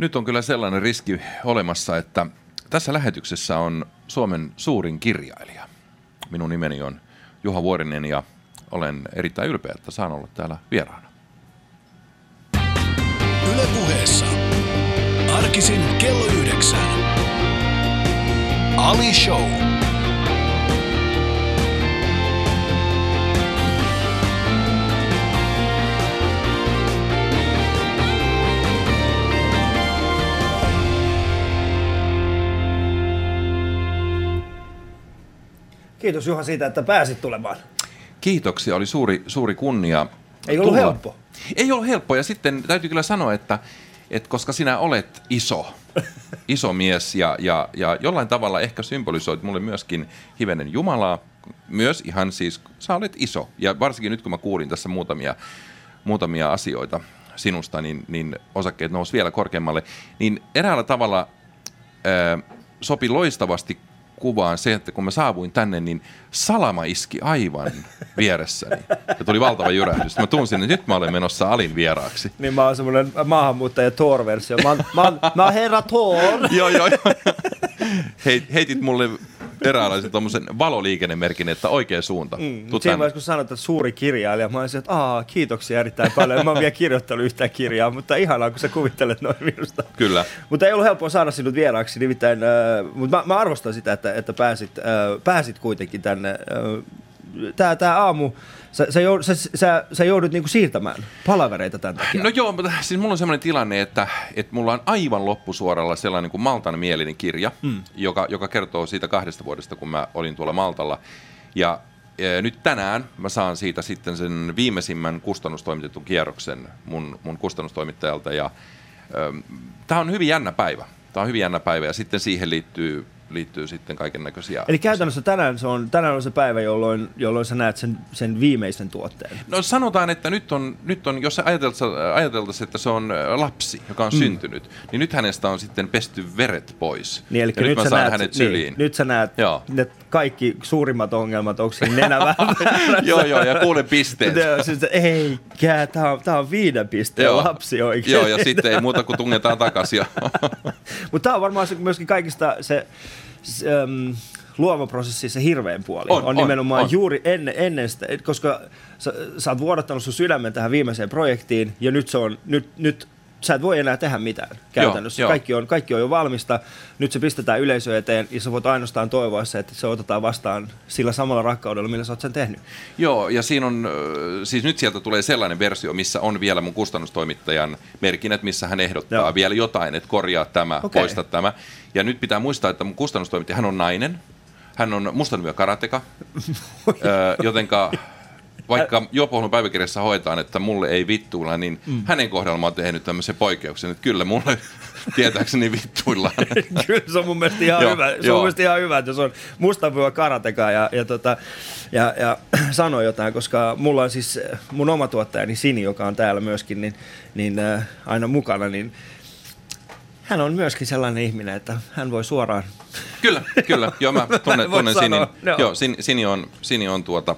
Nyt on kyllä sellainen riski olemassa, että tässä lähetyksessä on Suomen suurin kirjailija. Minun nimeni on Juha Vuorinen ja olen erittäin ylpeä, että saan olla täällä vieraana. Yle puheessa. Arkisin kello yhdeksän. Ali Show. Kiitos Juha siitä, että pääsit tulemaan. Kiitoksia, oli suuri, suuri kunnia. Ei ollut tulla. helppo. Ei ollut helppo ja sitten täytyy kyllä sanoa, että, että koska sinä olet iso, iso mies ja, ja, ja jollain tavalla ehkä symbolisoit mulle myöskin hivenen Jumalaa, myös ihan siis, sä olet iso. Ja varsinkin nyt kun mä kuulin tässä muutamia, muutamia asioita sinusta, niin, niin osakkeet nousi vielä korkeammalle. Niin eräällä tavalla ää, sopi loistavasti kuvaan se, että kun mä saavuin tänne, niin salama iski aivan vieressäni. Ja tuli valtava jyrähdys. Mä tunsin, että nyt mä olen menossa Alin vieraaksi. Niin mä oon semmonen maahanmuuttaja Thor-versio. Mä, oon- mä, oon- mä oon herra Thor. joo, joo, joo. Hei, heitit mulle eräänlaisen tuommoisen valoliikennemerkin, että oikea suunta. Mm, Siinä tänne. vaiheessa, kun sanoit, että suuri kirjailija, mä olisin, että Aa, kiitoksia erittäin paljon. Mä oon vielä kirjoittanut yhtään kirjaa, mutta ihanaa, kun sä kuvittelet noin minusta. Kyllä. Mutta ei ollut helppoa saada sinut vieraaksi, nimittäin, äh, mutta mä, mä, arvostan sitä, että, että pääsit, äh, pääsit kuitenkin tänne. Äh, tää, tää aamu, sä, sä, joudut, sä, sä, sä joudut niinku siirtämään palavereita tämän takia. No joo, mutta siis mulla on semmoinen tilanne, että, että mulla on aivan loppusuoralla sellainen kuin Maltan mielinen kirja, mm. joka, joka kertoo siitä kahdesta vuodesta, kun mä olin tuolla Maltalla. Ja e, nyt tänään mä saan siitä sitten sen viimeisimmän kustannustoimitetun kierroksen mun, mun kustannustoimittajalta. Ja tämä on hyvin jännä päivä. Tämä on hyvin jännä päivä ja sitten siihen liittyy, liittyy sitten kaiken näköisiä... Eli käytännössä tänään, se on, tänään on se päivä, jolloin, jolloin sä näet sen, sen viimeisen tuotteen. No sanotaan, että nyt on, nyt on jos ajateltaisiin, että se on lapsi, joka on mm. syntynyt, niin nyt hänestä on sitten pesty veret pois. Niin, eli ja nyt, mä sä saan näet, hänet niin, syliin. nyt sä näet Joo. ne kaikki suurimmat ongelmat, onko siinä nenä joo, joo, ja kuulen pisteet. Joo, siis, eikä, tää on, tää on viiden pisteen Joo. lapsi oikein. Joo, ja sitten ei muuta kuin tungetaan takaisin. ja- Mutta tämä on varmaan se, myöskin kaikista se, se um, luova prosessi se hirveän puoli. On, on on, nimenomaan on. juuri ennen, ennen sitä, koska sä, sä oot vuodattanut sun sydämen tähän viimeiseen projektiin ja nyt se on, nyt, nyt sä et voi enää tehdä mitään käytännössä. joo. kaikki, on, kaikki on jo valmista. Nyt se pistetään yleisö eteen ja sä voit ainoastaan toivoa se, että se otetaan vastaan sillä samalla rakkaudella, millä sä oot sen tehnyt. Joo, ja siinä on, siis nyt sieltä tulee sellainen versio, missä on vielä mun kustannustoimittajan merkinnät, missä hän ehdottaa Joo. Vielä jotain, että korjaa tämä, okay. poista tämä. Ja nyt pitää muistaa, että mun kustannustoimittaja, hän on nainen, hän on mustanimia karateka, jotenka vaikka Jopohlun päiväkirjassa hoitaan, että mulle ei vittuilla, niin mm. hänen kohdalla mä oon tehnyt tämmöisen poikkeuksen, että kyllä mulle tietääkseni vittuillaan. Kyllä se on mun mielestä ihan Joo, hyvä. Se on mun mielestä ihan hyvä, että se on mustavyö karateka ja, ja, tota, ja, ja sanoi jotain, koska mulla on siis mun oma tuottajani Sini, joka on täällä myöskin, niin, niin äh, aina mukana, niin hän on myöskin sellainen ihminen, että hän voi suoraan Kyllä, kyllä. Joo, mä tunnen, tunnen Sinin. Joo Sin, Sini, on, Sini on tuota...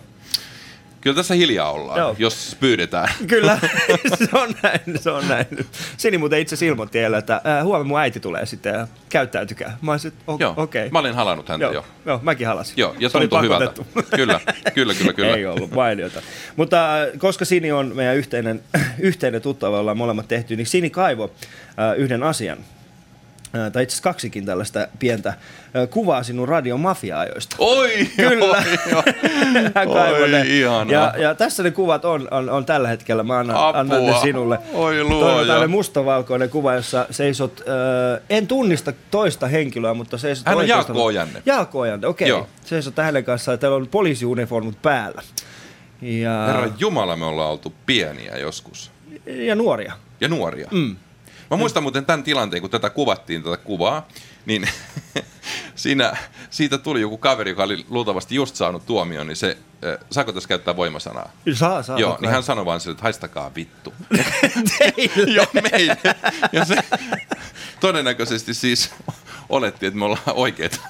Kyllä tässä hiljaa ollaan, Joo. Jos pyydetään. Kyllä, se on näin, se on näin. Sini muuten itse asiassa ilmoitti eilen, että äh, huomenna mun äiti tulee sitten ja käyttäytykää. Mä olisin, Joo, okei. mä olin halannut häntä Joo, jo. joo, mäkin halasin. Joo, ja Se tuntui hyvältä. Kyllä, kyllä, kyllä, kyllä. Ei ollut mainiota. Mutta äh, koska Sini on meidän yhteinen, yhteinen tuttava, ollaan molemmat tehty, niin Sini kaivo äh, yhden asian. Tai itse asiassa kaksikin tällaista pientä äh, kuvaa sinun radion mafia-ajoista. Oi, Kyllä. oi, Oi, ne. ihanaa. Ja, ja tässä ne kuvat on, on, on tällä hetkellä. Mä annan, Apua. annan ne sinulle. Oi luoja. tällainen mustavalkoinen kuva, jossa seisot, äh, en tunnista toista henkilöä, mutta seisot Hän on Jaakko Ojanne. Jaakko Ojanne, okei. Okay. Seisot hänen kanssaan ja teillä on poliisiuniformut päällä. Ja, Herra Jumala, me ollaan oltu pieniä joskus. ja nuoria. Ja nuoria. Mm. Mä muistan muuten tämän tilanteen, kun tätä kuvattiin, tätä kuvaa, niin siinä, siitä tuli joku kaveri, joka oli luultavasti just saanut tuomion, niin se, äh, saako tässä käyttää voimasanaa? Saa, saa. Joo, niin hän sanoi vaan sille, että haistakaa vittu. Teille. Joo, meille. Ja se todennäköisesti siis oletti, että me ollaan oikeita.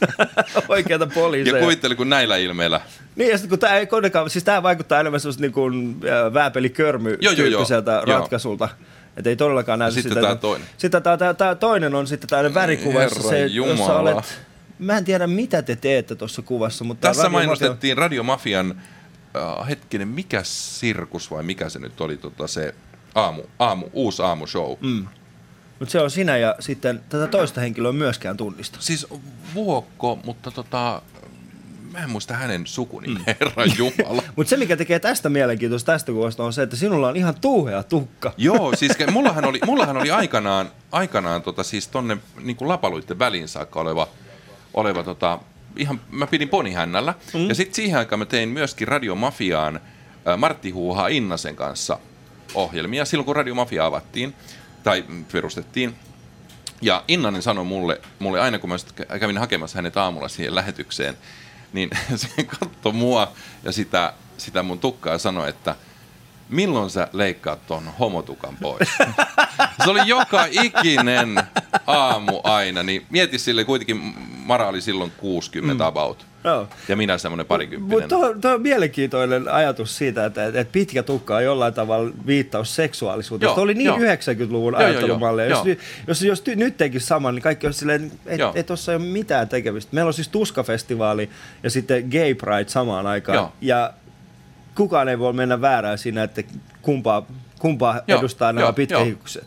Oikeata poliiseja. Ja kuvitteli, kun näillä ilmeillä. Niin, ja sitten kun tämä ei kuitenkaan, siis tämä vaikuttaa enemmän semmoista niin kuin äh, vääpelikörmy Joo, joo, joo. tyyppiseltä Joo. Että ei todellakaan näytä Sitten sitä. tää että- toinen. Sitten tämä, tämä, tämä toinen on sitten tämmöinen värikuva, jossa, se, jossa olet... Mä en tiedä, mitä te teette tuossa kuvassa, mutta Tässä Radio Mafia- mainostettiin Radiomafian, äh, hetkinen, mikä sirkus vai mikä se nyt oli, tota, se aamu, aamu, uusi aamushow. Mm. Mutta se on sinä ja sitten tätä toista henkilöä myöskään tunnista. Siis Vuokko, mutta tota, mä en muista hänen sukunimeä, mm. herra Jumala. Mutta se, mikä tekee tästä mielenkiintoista tästä kuvasta, on se, että sinulla on ihan tuuhea tukka. Joo, siis mullahan oli, mullahan oli aikanaan, aikanaan tota, siis tonne niin kuin lapaluitten väliin saakka oleva, oleva tota, ihan, mä pidin ponihännällä. Mm. Ja sitten siihen aikaan mä tein myöskin Radiomafiaan äh, Martti Huuhaa Innasen kanssa ohjelmia silloin, kun Radiomafia avattiin tai perustettiin. Ja Innanen sanoi mulle, mulle aina, kun mä kävin hakemassa hänet aamulla siihen lähetykseen, niin se katsoi mua ja sitä, sitä mun tukkaa ja sanoi, että milloin sä leikkaat ton homotukan pois? se oli joka ikinen aamu aina, niin mieti sille kuitenkin, Mara oli silloin 60 mm. about. Joo. Ja minä semmoinen parikymppinen. Mutta tuo, tuo on mielenkiintoinen ajatus siitä, että, että pitkä tukka on jollain tavalla viittaus seksuaalisuuteen. Joo, Tuo oli niin joo. 90-luvun Joo, joo, ajattelumalli. joo, Jos, nyt- jos, jos ty, nyt tekisi saman, niin kaikki olisi silleen, että et tuossa ei ole mitään tekemistä. Meillä on siis Tuska-festivaali ja sitten Gay Pride samaan aikaan. Joo. Ja kukaan ei voi mennä väärään siinä, että kumpaa, kumpaa Joo, edustaa nämä joo, pitkähikukset.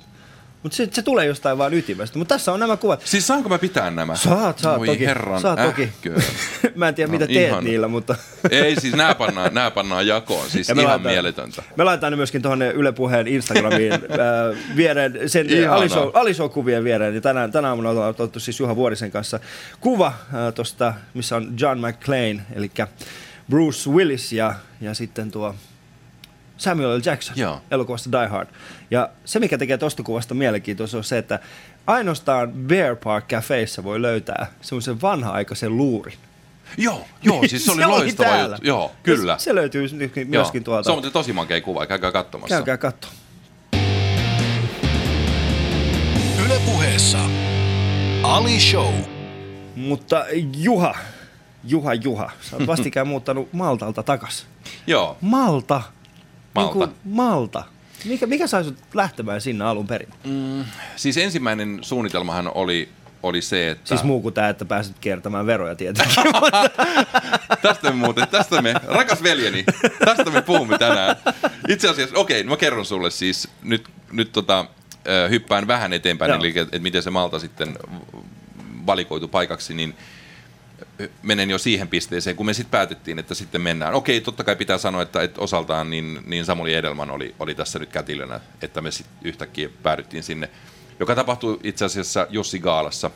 Mutta se, se tulee jostain vaan ytimestä. Mutta tässä on nämä kuvat. Siis saanko mä pitää nämä? Saat, saat Voi toki. herran saat toki. Mä en tiedä, No, mitä teet ihana. niillä, mutta... Ei siis, nää pannaan, nää pannaan jakoon. Siis Ja me ihan laitetaan- mieletöntä. Me laitetaan ne myöskin tuonne Yle Puheen Instagramiin äh, viereen, sen Ihanaa. alishow, alishow-kuvien viereen. Ja tänään, tänä aamuna ollaan otettu siis Juha Vuorisen kanssa kuva äh, tosta, missä on John McClane, eli Bruce Willis ja, ja sitten tuo Samuel L. Jackson Joo. elokuvasta Die Hard. Ja se, mikä tekee tosta kuvasta mielenkiintoista, on se, että ainoastaan Bear Park Cafeissa voi löytää semmoisen vanha-aikaisen luurin. Joo, joo, siis se oli Se oli loistava täällä. juttu. Joo, kyllä. Se, se löytyy myöskin Joo. tuolta. Se on muuten tosi makea kuva, käykää katsomassa. Käykää katsoa. Yle puheessa Ali Show. Mutta Juha, Juha, Juha, sä oot vastikään muuttanut Maltalta takas. Joo, Malta. Malta. Niin Malta. Mikä, mikä sai sut lähtemään sinne alun perin? siis ensimmäinen suunnitelmahan oli, oli se, että... Siis muu kuin tämä, että pääset kiertämään veroja tietenkin. Tästä me muuten, tästä me, rakas veljeni, tästä me puhumme tänään. Itse asiassa, okei, mä kerron sulle siis, nyt, nyt tota, hyppään vähän eteenpäin, Joo. eli että et miten se Malta sitten valikoitu paikaksi, niin menen jo siihen pisteeseen, kun me sitten päätettiin, että sitten mennään. Okei, totta kai pitää sanoa, että, että osaltaan niin, niin Samuli Edelman oli, oli tässä nyt kätilönä, että me sitten yhtäkkiä päädyttiin sinne, joka tapahtui itse asiassa Jussi Gaalassa.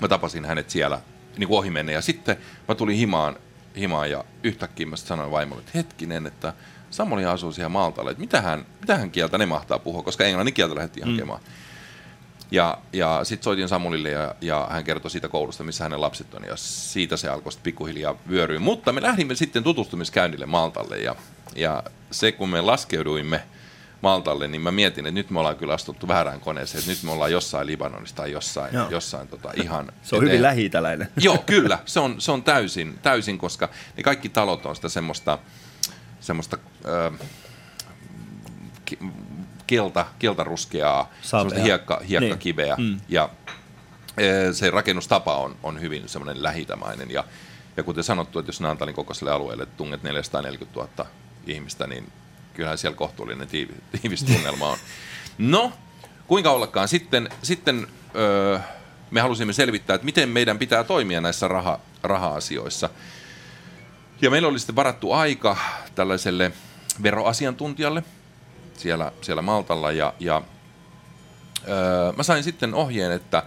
Mä tapasin hänet siellä niin kuin ohi ja sitten mä tulin himaan, himaan ja yhtäkkiä mä sanoin vaimolle, että hetkinen, että Samuli asuu siellä Maltalla, että mitähän, mitähän kieltä ne mahtaa puhua, koska englannin kieltä lähdettiin mm. hakemaan. Ja, ja sitten soitin Samulille ja, ja hän kertoi siitä koulusta, missä hänen lapset on. Ja siitä se alkoi sitten pikkuhiljaa vyöryä. Mutta me lähdimme sitten tutustumiskäynnille Maltalle. Ja, ja se, kun me laskeuduimme Maltalle, niin mä mietin, että nyt me ollaan kyllä astuttu väärään koneeseen. Että nyt me ollaan jossain Libanonissa tai jossain, Joo. jossain tota, ihan... Se on et hyvin lähi-itäläinen. Joo, kyllä. Se on, se on täysin, täysin, koska ne kaikki talot on sitä semmoista, semmoista ö, kelta, keltaruskeaa, hiekka, hiekkakiveä. Niin. Mm. Ja ö, se rakennustapa on, on hyvin semmoinen lähitämainen. Ja, ja kuten sanottu, että jos Naantalin kokoiselle alueelle tunget 440 000 ihmistä, niin kyllähän siellä kohtuullinen tiivi, tiivis tunnelma on. No, kuinka ollakaan. Sitten, sitten öö, me halusimme selvittää, että miten meidän pitää toimia näissä raha, raha-asioissa. Ja meillä oli sitten varattu aika tällaiselle veroasiantuntijalle siellä, siellä Maltalla. Ja, ja öö, mä sain sitten ohjeen, että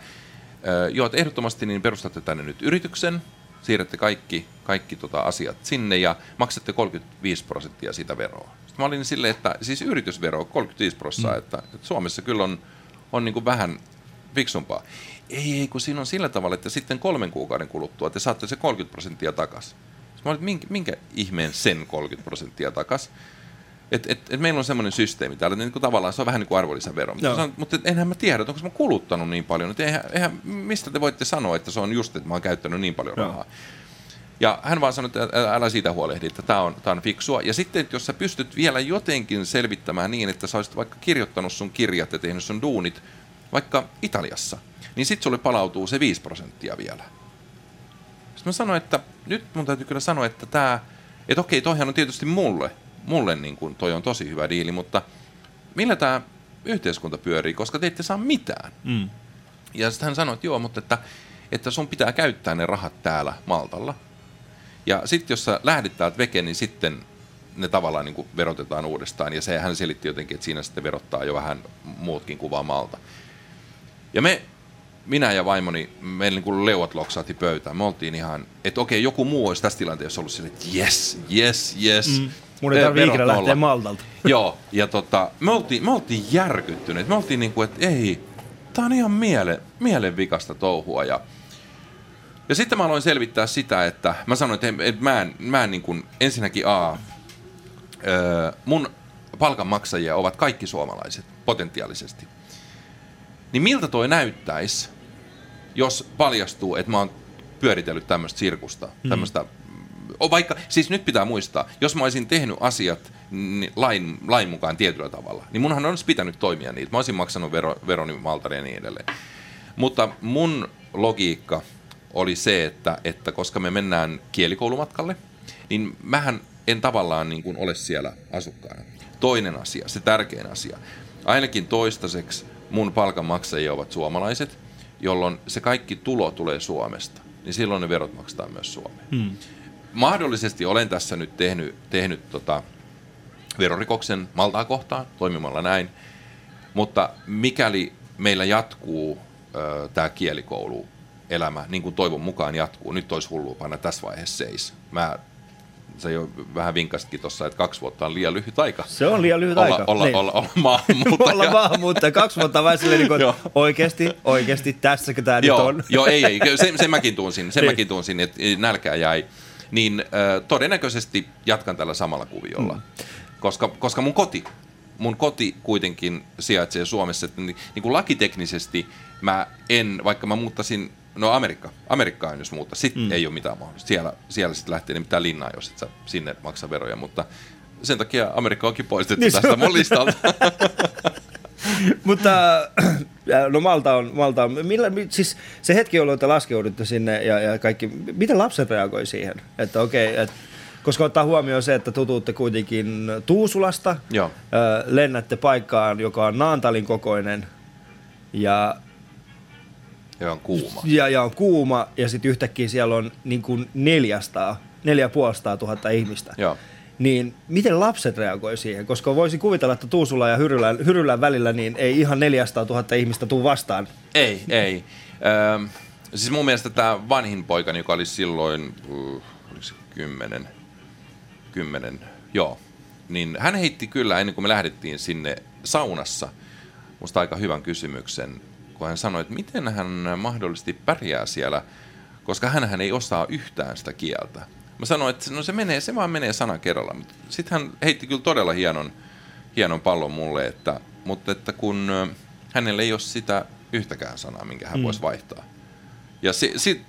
öö, joo, että ehdottomasti niin perustatte tänne nyt yrityksen, siirrätte kaikki, kaikki tota asiat sinne ja maksatte 35 prosenttia sitä veroa. Sitten mä olin silleen, että siis yritysvero 35 prosenttia, mm. että, että Suomessa kyllä on, on niin kuin vähän fiksumpaa. Ei, ei, kun siinä on sillä tavalla, että sitten kolmen kuukauden kuluttua te saatte se 30 prosenttia takaisin. Mä olin, minkä, minkä ihmeen sen 30 prosenttia takaisin? Et, et, et meillä on semmoinen systeemi täällä, että niin kuin tavallaan se on vähän niin kuin arvonlisävero. Mutta, sanon, mutta enhän mä tiedä, onko mä kuluttanut niin paljon. Että eihän, eihän, mistä te voitte sanoa, että se on just, että mä oon käyttänyt niin paljon Joo. rahaa. Ja hän vaan sanoi, että älä siitä huolehdi, että tämä on, tää on fiksua. Ja sitten, että jos sä pystyt vielä jotenkin selvittämään niin, että sä olisit vaikka kirjoittanut sun kirjat ja tehnyt sun duunit vaikka Italiassa, niin sitten sulle palautuu se 5 prosenttia vielä. Sitten mä sanoin, että nyt mun täytyy kyllä sanoa, että tämä, että okei, toihan on tietysti mulle, mulle niin kuin toi on tosi hyvä diili, mutta millä tämä yhteiskunta pyörii, koska te ette saa mitään. Mm. Ja sitten hän sanoi, että joo, mutta että, että sun pitää käyttää ne rahat täällä Maltalla. Ja sitten jos sä lähdit täältä veke, niin sitten ne tavallaan niin kuin verotetaan uudestaan. Ja se hän selitti jotenkin, että siinä sitten verottaa jo vähän muutkin kuin vaan Malta. Ja me, minä ja vaimoni, meillä niin kuin leuat loksahti pöytään. Me oltiin ihan, että okei, joku muu olisi tässä tilanteessa ollut silleen, että yes, yes, yes. Mm. Mun ei tarvitse ikinä lähteä Maltalta. Joo, ja tota, me oltiin, me oltiin järkyttyneet. Me oltiin niin kuin, että ei, tää on ihan miele, mielenvikasta touhua. Ja, ja sitten mä aloin selvittää sitä, että mä sanoin, että, että mä en, mä en niin kuin, ensinnäkin A, öö, mun palkanmaksajia ovat kaikki suomalaiset, potentiaalisesti. Niin miltä toi näyttäisi, jos paljastuu, että mä oon pyöritellyt tämmöistä sirkusta, tämmöistä vaikka, siis nyt pitää muistaa, jos mä olisin tehnyt asiat niin lain, lain mukaan tietyllä tavalla, niin munhan olisi pitänyt toimia niitä. Mä olisin maksanut vero, veroni Maltalle ja niin edelleen. Mutta mun logiikka oli se, että, että koska me mennään kielikoulumatkalle, niin mähän en tavallaan niin kuin ole siellä asukkaana. Toinen asia, se tärkein asia. Ainakin toistaiseksi mun palkanmaksajia ovat suomalaiset, jolloin se kaikki tulo tulee Suomesta. Niin silloin ne verot maksetaan myös Suomeen. Hmm mahdollisesti olen tässä nyt tehnyt, tehnyt tota, verorikoksen Maltaa kohtaan toimimalla näin, mutta mikäli meillä jatkuu tämä kielikoulu elämä, niin kuin toivon mukaan jatkuu, nyt olisi hullua panna tässä vaiheessa seis. Mä se jo vähän vinkasitkin tuossa, että kaksi vuotta on liian lyhyt aika. Se on liian lyhyt olla, aika. Olla, niin. olla, olla maahanmuuttaja. olla maahanmuuttaja. Kaksi vuotta vai silleen, niin että oikeasti, oikeasti tässäkö tämä nyt on? Joo, ei, ei. Sen, sen mäkin tunsin, sen niin. mäkin tunsin, että nälkää jäi niin äh, todennäköisesti jatkan tällä samalla kuviolla. Mm. Koska, koska mun koti, mun koti kuitenkin sijaitsee Suomessa, että niin, niin kuin lakiteknisesti mä en, vaikka mä muuttaisin, no Amerikka, Amerikkaan jos muuttaa, sitten mm. ei ole mitään mahdollista. Siellä, siellä sitten lähtee nimittäin linnaa, jos et sä sinne maksa veroja, mutta sen takia Amerikka onkin poistettu niin tästä mun listalta. Mutta no Malta on, Malta on millä, siis se hetki, jolloin te laskeudutte sinne ja, ja kaikki, miten lapset reagoi siihen? Että okei, okay, et, koska ottaa huomioon se, että tutuutte kuitenkin Tuusulasta, Joo. Ö, lennätte paikkaan, joka on Naantalin kokoinen ja ja on kuuma. Ja, ja on kuuma, ja sitten yhtäkkiä siellä on niin kuin 400, 450 000 ihmistä. Joo niin miten lapset reagoi siihen? Koska voisi kuvitella, että Tuusula ja Hyrylän, Hyrylän välillä niin ei ihan 400 000 ihmistä tule vastaan. Ei, ei. Öö, siis mun mielestä tämä vanhin poikani, joka oli silloin, uh, oliko se kymmenen, kymmenen, joo, niin hän heitti kyllä ennen kuin me lähdettiin sinne saunassa, musta aika hyvän kysymyksen, kun hän sanoi, että miten hän mahdollisesti pärjää siellä, koska hän ei osaa yhtään sitä kieltä. Mä sanoin, että no se, menee, se vaan menee sana kerralla. Sitten hän heitti kyllä todella hienon, hienon pallon mulle, että, mutta että kun hänellä ei ole sitä yhtäkään sanaa, minkä hän mm. voisi vaihtaa. Ja si, si,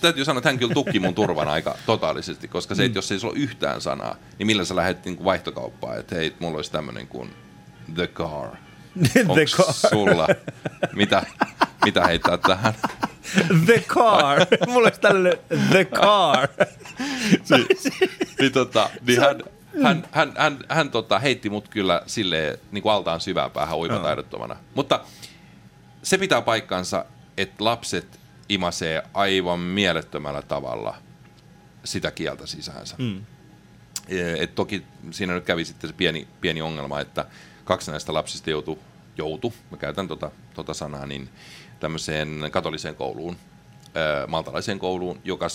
täytyy sanoa, että hän kyllä tukki mun turvan aika totaalisesti, koska se, että mm. jos ei sulla ole yhtään sanaa, niin millä sä lähdet niin vaihtokauppaan, että hei, mulla olisi tämmöinen kuin the car. The car. sulla? Mitä, mitä heittää tähän? The car. Mulla olisi tällainen The car. si, niin, tota, niin hän, hän, hän, hän, hän tota, heitti mut kyllä silleen niin kuin altaan syvään päähän uimataidottomana. No. Mutta se pitää paikkansa, että lapset imasee aivan mielettömällä tavalla sitä kieltä sisäänsä. Mm. Et toki siinä nyt kävi sitten se pieni, pieni ongelma, että kaksi näistä lapsista joutu, joutu mä käytän tota, tota sanaa, niin tämmöiseen katoliseen kouluun, maltalaiseen kouluun, joka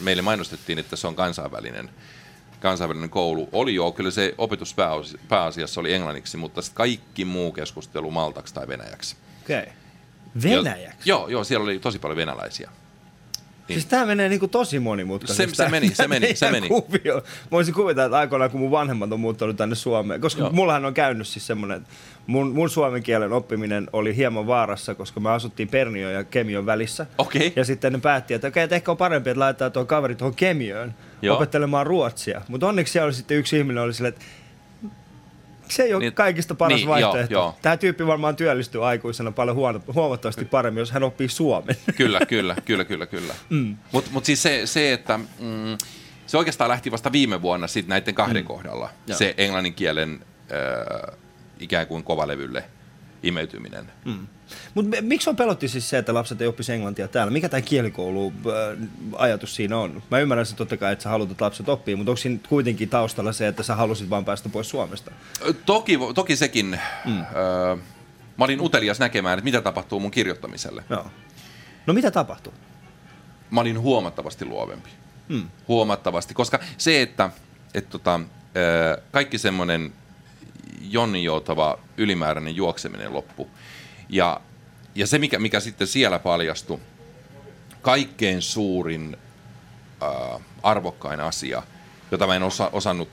meille mainostettiin, että se on kansainvälinen, kansainvälinen koulu. Oli jo, kyllä se opetus pääasiassa oli englanniksi, mutta kaikki muu keskustelu maltaksi tai venäjäksi. Okei. Okay. Venäjäksi? Ja, joo, joo, siellä oli tosi paljon venäläisiä. Niin. Siis tää menee niinku tosi monimutkaisesti. Se, se meni, se meni, se meni. Kuvio. Mä voisin kuvitella, että aikoinaan kun mun vanhemmat on muuttanut tänne Suomeen, koska Joo. mullahan on käynyt siis semmoinen, että mun, mun suomen kielen oppiminen oli hieman vaarassa, koska me asuttiin Pernio ja Kemion välissä. Okay. Ja sitten ne päätti, että okei, että ehkä on parempi, että laittaa tuo kaveri tuohon Kemioon Joo. opettelemaan ruotsia. Mutta onneksi siellä oli sitten yksi ihminen, oli silleen, että se ei ole niin, kaikista paras niin, vaihtoehto. Joo, joo. Tämä tyyppi varmaan työllistyy aikuisena paljon huono, huomattavasti paremmin, jos hän oppii suomen. Kyllä, kyllä, kyllä, kyllä, kyllä. Mm. Mutta mut siis se, se että mm, se oikeastaan lähti vasta viime vuonna sit näiden kahden mm. kohdalla, joo. se englannin kielen äh, ikään kuin kovalevylle imeytyminen. Mm. Mutta miksi on pelotti siis se, että lapset ei oppisi englantia täällä? Mikä tämä kielikoulu äh, ajatus siinä on? Mä ymmärrän se totta kai, että sä haluat, että lapset oppii, mutta onko siinä kuitenkin taustalla se, että sä halusit vaan päästä pois Suomesta? Toki, toki sekin. Mm. Öö, mä olin utelias näkemään, että mitä tapahtuu mun kirjoittamiselle. Joo. No mitä tapahtuu? Mä olin huomattavasti luovempi. Mm. Huomattavasti, koska se, että et tota, kaikki semmoinen jonninjoutava ylimääräinen juokseminen loppu. Ja, ja se, mikä, mikä sitten siellä paljastui, kaikkein suurin äh, arvokkain asia, jota mä en osa, osannut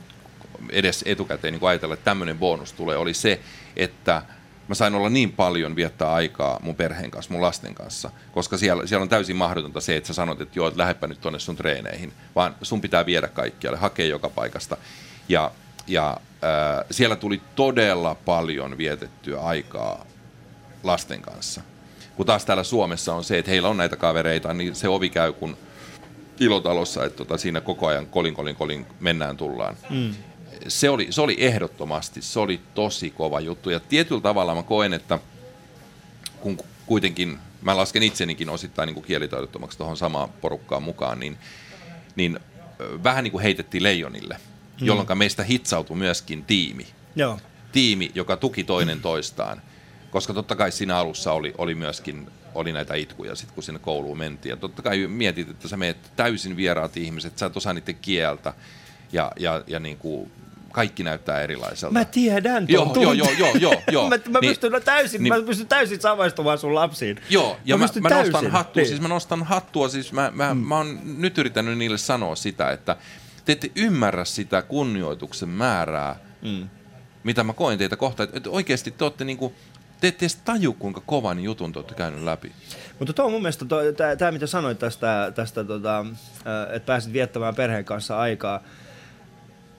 edes etukäteen niin ajatella, että tämmöinen bonus tulee, oli se, että mä sain olla niin paljon viettää aikaa mun perheen kanssa, mun lasten kanssa, koska siellä, siellä on täysin mahdotonta se, että sä sanot, että joo, lähdepä nyt tuonne sun treeneihin, vaan sun pitää viedä kaikkialle, hakea joka paikasta. Ja, ja siellä tuli todella paljon vietettyä aikaa lasten kanssa. Kun taas täällä Suomessa on se, että heillä on näitä kavereita, niin se ovi käy kun ilotalossa, että tota, siinä koko ajan kolin, kolin, kolin mennään tullaan. Mm. Se, oli, se oli ehdottomasti, se oli tosi kova juttu. Ja tietyllä tavalla mä koen, että kun kuitenkin, mä lasken itsenikin osittain niin kuin kielitaidottomaksi tuohon samaan porukkaan mukaan, niin, niin vähän niin kuin heitettiin leijonille, mm. jolloin meistä hitsautui myöskin tiimi. Joo. Tiimi, joka tuki toinen toistaan koska totta kai siinä alussa oli, oli myöskin oli näitä itkuja, sit kun sinne kouluun mentiin. Ja totta kai mietit, että sä meet täysin vieraat ihmiset, sä et osaa niiden kieltä ja, ja, ja niin kuin kaikki näyttää erilaiselta. Mä tiedän joo, joo, joo, joo, joo, joo. mä, mä, niin, pystyn täysin, niin, mä pystyn täysin samaistumaan sun lapsiin. Joo, ja mä, mä, mä nostan hattua, niin. siis mä nostan hattua, siis mä, mä, mm. mä oon nyt yrittänyt niille sanoa sitä, että te ette ymmärrä sitä kunnioituksen määrää, mm. mitä mä koen teitä kohtaan, että oikeasti te olette niinku, te ette edes taju, kuinka kovan jutun te olette käynyt läpi. Mutta tuo on mun mielestä, tämä mitä sanoit tästä, tästä tota, että pääsit viettämään perheen kanssa aikaa,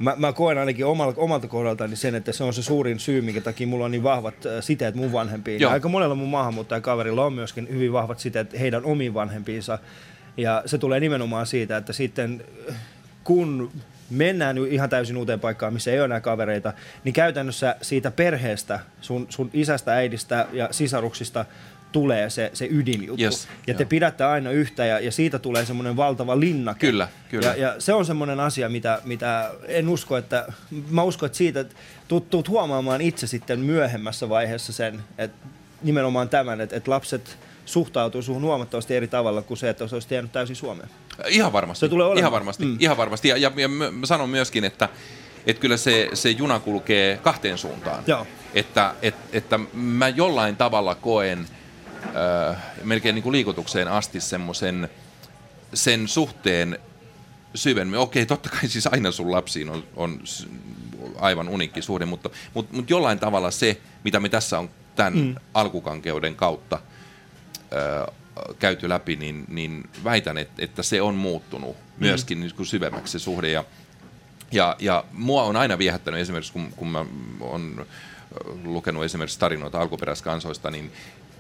Mä, mä koen ainakin omalta, omalta kohdaltani sen, että se on se suurin syy, minkä takia mulla on niin vahvat siteet mun vanhempiin. Joo. aika monella mun maahanmuuttajakaverilla on myöskin hyvin vahvat siteet heidän omiin vanhempiinsa. Ja se tulee nimenomaan siitä, että sitten kun mennään ihan täysin uuteen paikkaan, missä ei ole enää kavereita, niin käytännössä siitä perheestä, sun, sun isästä, äidistä ja sisaruksista tulee se, se ydinjuttu. Yes, ja te joo. pidätte aina yhtä ja, ja siitä tulee semmoinen valtava linnake. Kyllä, kyllä. Ja, ja se on semmoinen asia, mitä, mitä en usko, että mä uskon, että siitä tuut, tuut huomaamaan itse sitten myöhemmässä vaiheessa sen, että nimenomaan tämän, että, että lapset suhtautuu suhun huomattavasti eri tavalla kuin se, että olisi jäänyt täysin Suomeen. Ihan varmasti. Se tulee olemaan. Ihan varmasti. Mm. Ihan varmasti. Ja, ja, ja mä sanon myöskin, että, että kyllä se, se juna kulkee kahteen suuntaan. Joo. Että, et, että mä jollain tavalla koen äh, melkein niin kuin liikutukseen asti semmoisen sen suhteen syvemmin. Okei, totta kai siis aina sun lapsiin on, on aivan uniikki suhde, mutta, mutta, mutta jollain tavalla se, mitä me tässä on tämän mm. alkukankeuden kautta käyty läpi, niin, niin väitän, että, että se on muuttunut myöskin mm. niin syvemmäksi se suhde. Ja, ja, ja mua on aina viehättänyt esimerkiksi, kun, kun mä on lukenut esimerkiksi tarinoita alkuperäiskansoista, niin,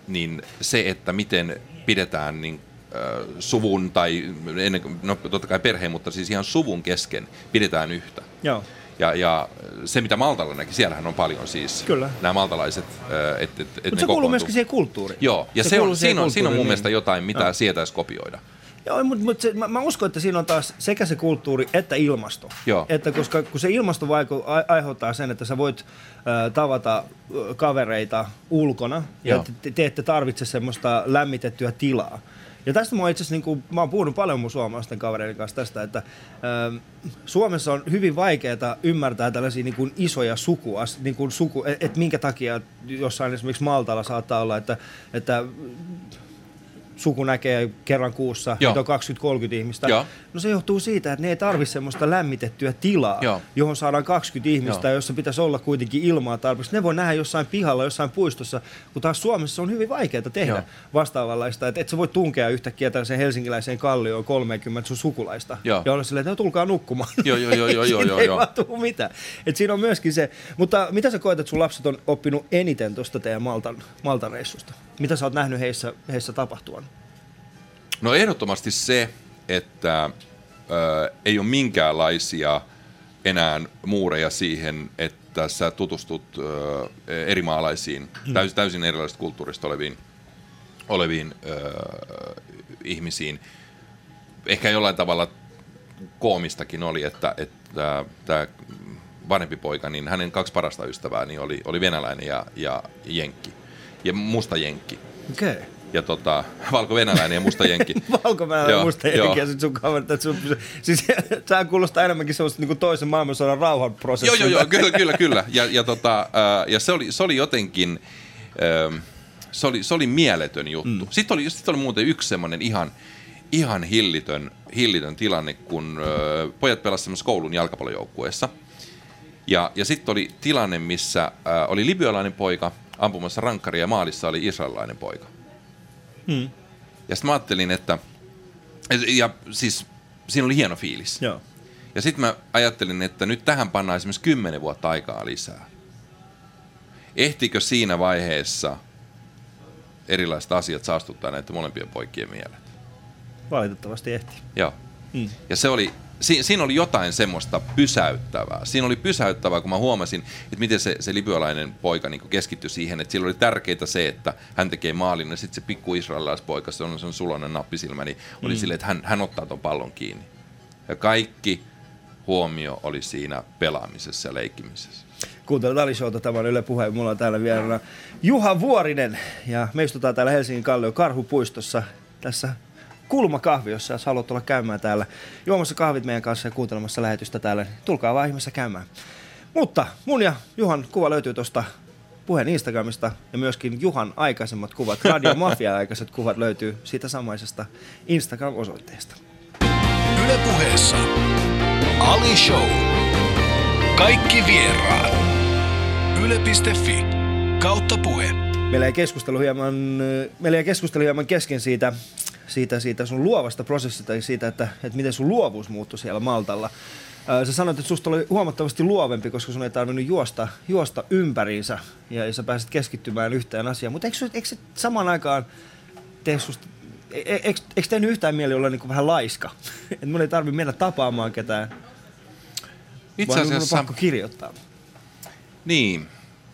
niin se, että miten pidetään niin, äh, suvun tai, ennen, no totta kai perheen, mutta siis ihan suvun kesken pidetään yhtä. Joo. Ja, ja se, mitä Maltalla näki, siellähän on paljon siis Kyllä. nämä maltalaiset, että et, et Mutta se kuuluu myöskin siihen kulttuuriin. Joo, ja se, se on, siinä, on, siinä on mun mielestä niin. jotain, mitä no. sietäisi kopioida. Joo, mutta mut mä, mä uskon, että siinä on taas sekä se kulttuuri että ilmasto. Joo. Että koska kun se ilmasto vaiku, aiheuttaa sen, että sä voit äh, tavata kavereita ulkona ja te, te ette tarvitse semmoista lämmitettyä tilaa. Ja tästä mä itse niin kuin, mä oon puhunut paljon mun suomalaisten kavereiden kanssa tästä, että ähm, Suomessa on hyvin vaikeaa ymmärtää tällaisia niin kuin isoja sukua, niin kuin suku, että et minkä takia jossain esimerkiksi Maltalla saattaa olla, että, että suku näkee kerran kuussa, Joo. että on 20-30 ihmistä. Joo. No se johtuu siitä, että ne ei tarvitse semmoista lämmitettyä tilaa, Joo. johon saadaan 20 ihmistä, Joo. jossa pitäisi olla kuitenkin ilmaa tarpeeksi. Ne voi nähdä jossain pihalla, jossain puistossa, kun taas Suomessa on hyvin vaikeaa tehdä Joo. vastaavanlaista. Että et sä voi tunkea yhtäkkiä tällaiseen helsinkiläiseen kallioon 30 sun sukulaista. Joo. Ja olla silleen, että no, tulkaa nukkumaan. Joo, joo, joo, joo, joo, Siitä joo, ei joo. vaan tuu mitään. Et siinä on myöskin se. Mutta mitä sä koet, että sun lapset on oppinut eniten tuosta teidän Maltan, Maltan reissusta? Mitä sä oot nähnyt heissä, heissä tapahtuvan? No ehdottomasti se, että ö, ei ole minkäänlaisia enää muureja siihen, että sä tutustut ö, eri maalaisiin, täysin, täysin erilaisista kulttuurista oleviin, oleviin ö, ihmisiin. Ehkä jollain tavalla koomistakin oli, että, että tämä vanhempi poika, niin hänen kaksi parasta ystävää niin oli, oli venäläinen ja, ja jenkki. Ja musta jenkki. Okei. Okay. Ja tota, valko-venäläinen ja musta jenkki. Valko Joo, musta joo. jenkiä sit sun kaverit, että sun, siis sehän kuulostaa enemmänkin semmoista niin toisen maailmansodan rauhan Joo, prosessilta. joo, joo, kyllä, kyllä, kyllä. Ja, ja, tota, ää, ja se, oli, se oli jotenkin, ää, se oli, se oli mieletön juttu. Mm. Sitten, oli, sitten oli muuten yksi semmoinen ihan, ihan hillitön, hillitön tilanne, kun ää, pojat pelasivat koulun jalkapallojoukkueessa. Ja, ja sitten oli tilanne, missä ää, oli libyalainen poika ampumassa rankkaria ja maalissa oli israelilainen poika. Mm. Ja sitten mä ajattelin, että, ja siis siinä oli hieno fiilis. Joo. Ja sitten mä ajattelin, että nyt tähän pannaan esimerkiksi 10 vuotta aikaa lisää. Ehtikö siinä vaiheessa erilaiset asiat saastuttaa näitä molempien poikien mielet? Valitettavasti ehti. Joo. Mm. Ja se oli, si, siinä oli jotain semmoista pysäyttävää. Siinä oli pysäyttävää, kun mä huomasin, että miten se, se libyalainen poika niin keskittyi siihen, että sillä oli tärkeää se, että hän tekee maalin, ja sitten se pikku israelilaispoika, se on se on sulonen nappisilmä, niin oli mm. silleen, että hän, hän ottaa ton pallon kiinni. Ja kaikki huomio oli siinä pelaamisessa ja leikkimisessä. Kuuntelut Ali Showta, tämä on Yle Puhe. Mulla on täällä vieraana Juha Vuorinen ja me istutaan täällä Helsingin Kallion Karhupuistossa tässä kulmakahviossa, jos haluat olla käymään täällä juomassa kahvit meidän kanssa ja kuuntelemassa lähetystä täällä, niin tulkaa vaan ihmeessä käymään. Mutta mun ja Juhan kuva löytyy tuosta puheen Instagramista ja myöskin Juhan aikaisemmat kuvat, Radio Mafia aikaiset kuvat löytyy siitä samaisesta Instagram-osoitteesta. Ylepuheessa Ali Show. Kaikki vieraat. Yle.fi kautta puhe. Meillä ei keskustelu hieman, meillä ei keskustelu hieman kesken siitä, siitä, siitä sun luovasta prosessista ja siitä, että, että miten sun luovuus muuttui siellä Maltalla. Sä sanoit, että susta oli huomattavasti luovempi, koska sun ei tarvinnut juosta, juosta ympäriinsä ja, ja sä pääsit keskittymään yhteen asiaan. Mutta eikö, eikö se samaan aikaan tee susta, e- e- eikö, eikö tehnyt yhtään mieli olla niin vähän laiska? Että mun ei tarvi mennä tapaamaan ketään, Itse vaan asiassa, pakko kirjoittaa. niin.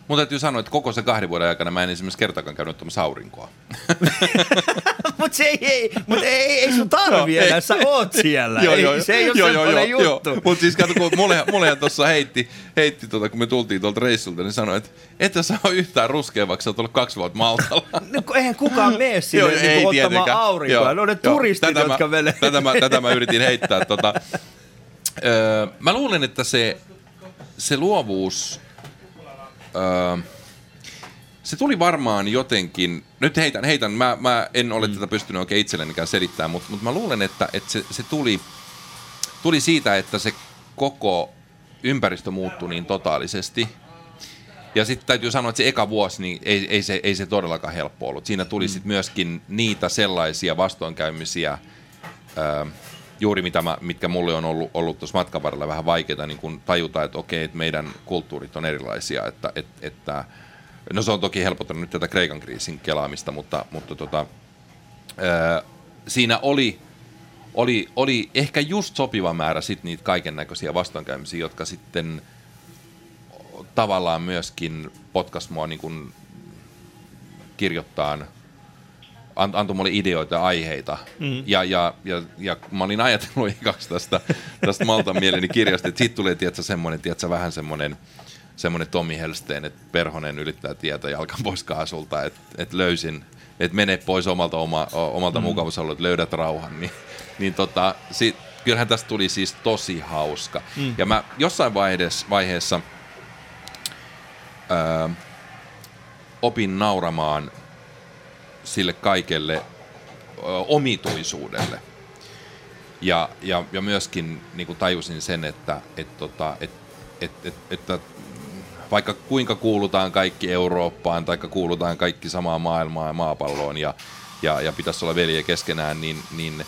Mun täytyy sanoa, että koko se kahden vuoden aikana mä en esimerkiksi kertakaan käynyt ottamassa aurinkoa. Mutta se ei, ei, mut ei, ei, ei sun tarvi enää, sä oot siellä. ei, se ei ole semmoinen juttu. Mutta siis kato, kun mulle, tuossa heitti, heitti tota, kun me tultiin tuolta reissulta, niin sanoi, että että sä ole yhtään ruskea, vaikka sä oot ollut kaksi vuotta Maltalla. No, eihän kukaan mene sinne niin ottamaan tietenkään. aurinkoa. Joo, Ne on ne joo. turistit, Tätä jotka mä, menee. Tätä mä, tätä mä yritin heittää. Tota, öö, mä luulen, että se, se luovuus, öö, se tuli varmaan jotenkin, nyt heitän, heitän mä, mä en ole tätä pystynyt oikein itsellenikään selittämään, mutta, mutta mä luulen, että, että se, se tuli, tuli siitä, että se koko ympäristö muuttui niin totaalisesti. Ja sitten täytyy sanoa, että se eka vuosi, niin ei, ei, se, ei se todellakaan helppo ollut. Siinä tuli mm. sitten myöskin niitä sellaisia vastoinkäymisiä, juuri mitä mä, mitkä mulle on ollut, ollut tuossa matkan varrella vähän vaikeita niin kun tajuta, että okei, että meidän kulttuurit on erilaisia, että, että, että no se on toki helpottanut nyt tätä Kreikan kriisin kelaamista, mutta, mutta tota, ää, siinä oli, oli, oli ehkä just sopiva määrä sit niitä kaiken näköisiä vastoinkäymisiä, jotka sitten tavallaan myöskin potkas mua niin kuin kirjoittaa, antoi mulle ideoita ja aiheita. Mm. Ja, ja, ja, ja mä olin ajatellut ekaksi tästä, tästä Maltan mieleni kirjasta, että siitä tulee tiedätkö, semmoinen, tiedätkö, vähän semmoinen, semmoinen Tommi Helsteen, että perhonen yrittää tietää jalkan pois kaasulta, että, että löysin, että mene pois omalta, oma, omalta mm. mukavuusalueelta, löydät rauhan. Niin, niin tota, sit, kyllähän tästä tuli siis tosi hauska. Mm. Ja mä jossain vaiheessa, vaiheessa öö, opin nauramaan sille kaikelle omituisuudelle. Ja, ja, ja myöskin niin kuin tajusin sen, että, et, tota, et, et, et, että vaikka kuinka kuulutaan kaikki Eurooppaan tai kuulutaan kaikki samaan maailmaan ja maapalloon ja, ja, ja pitäisi olla veljeä keskenään, niin, niin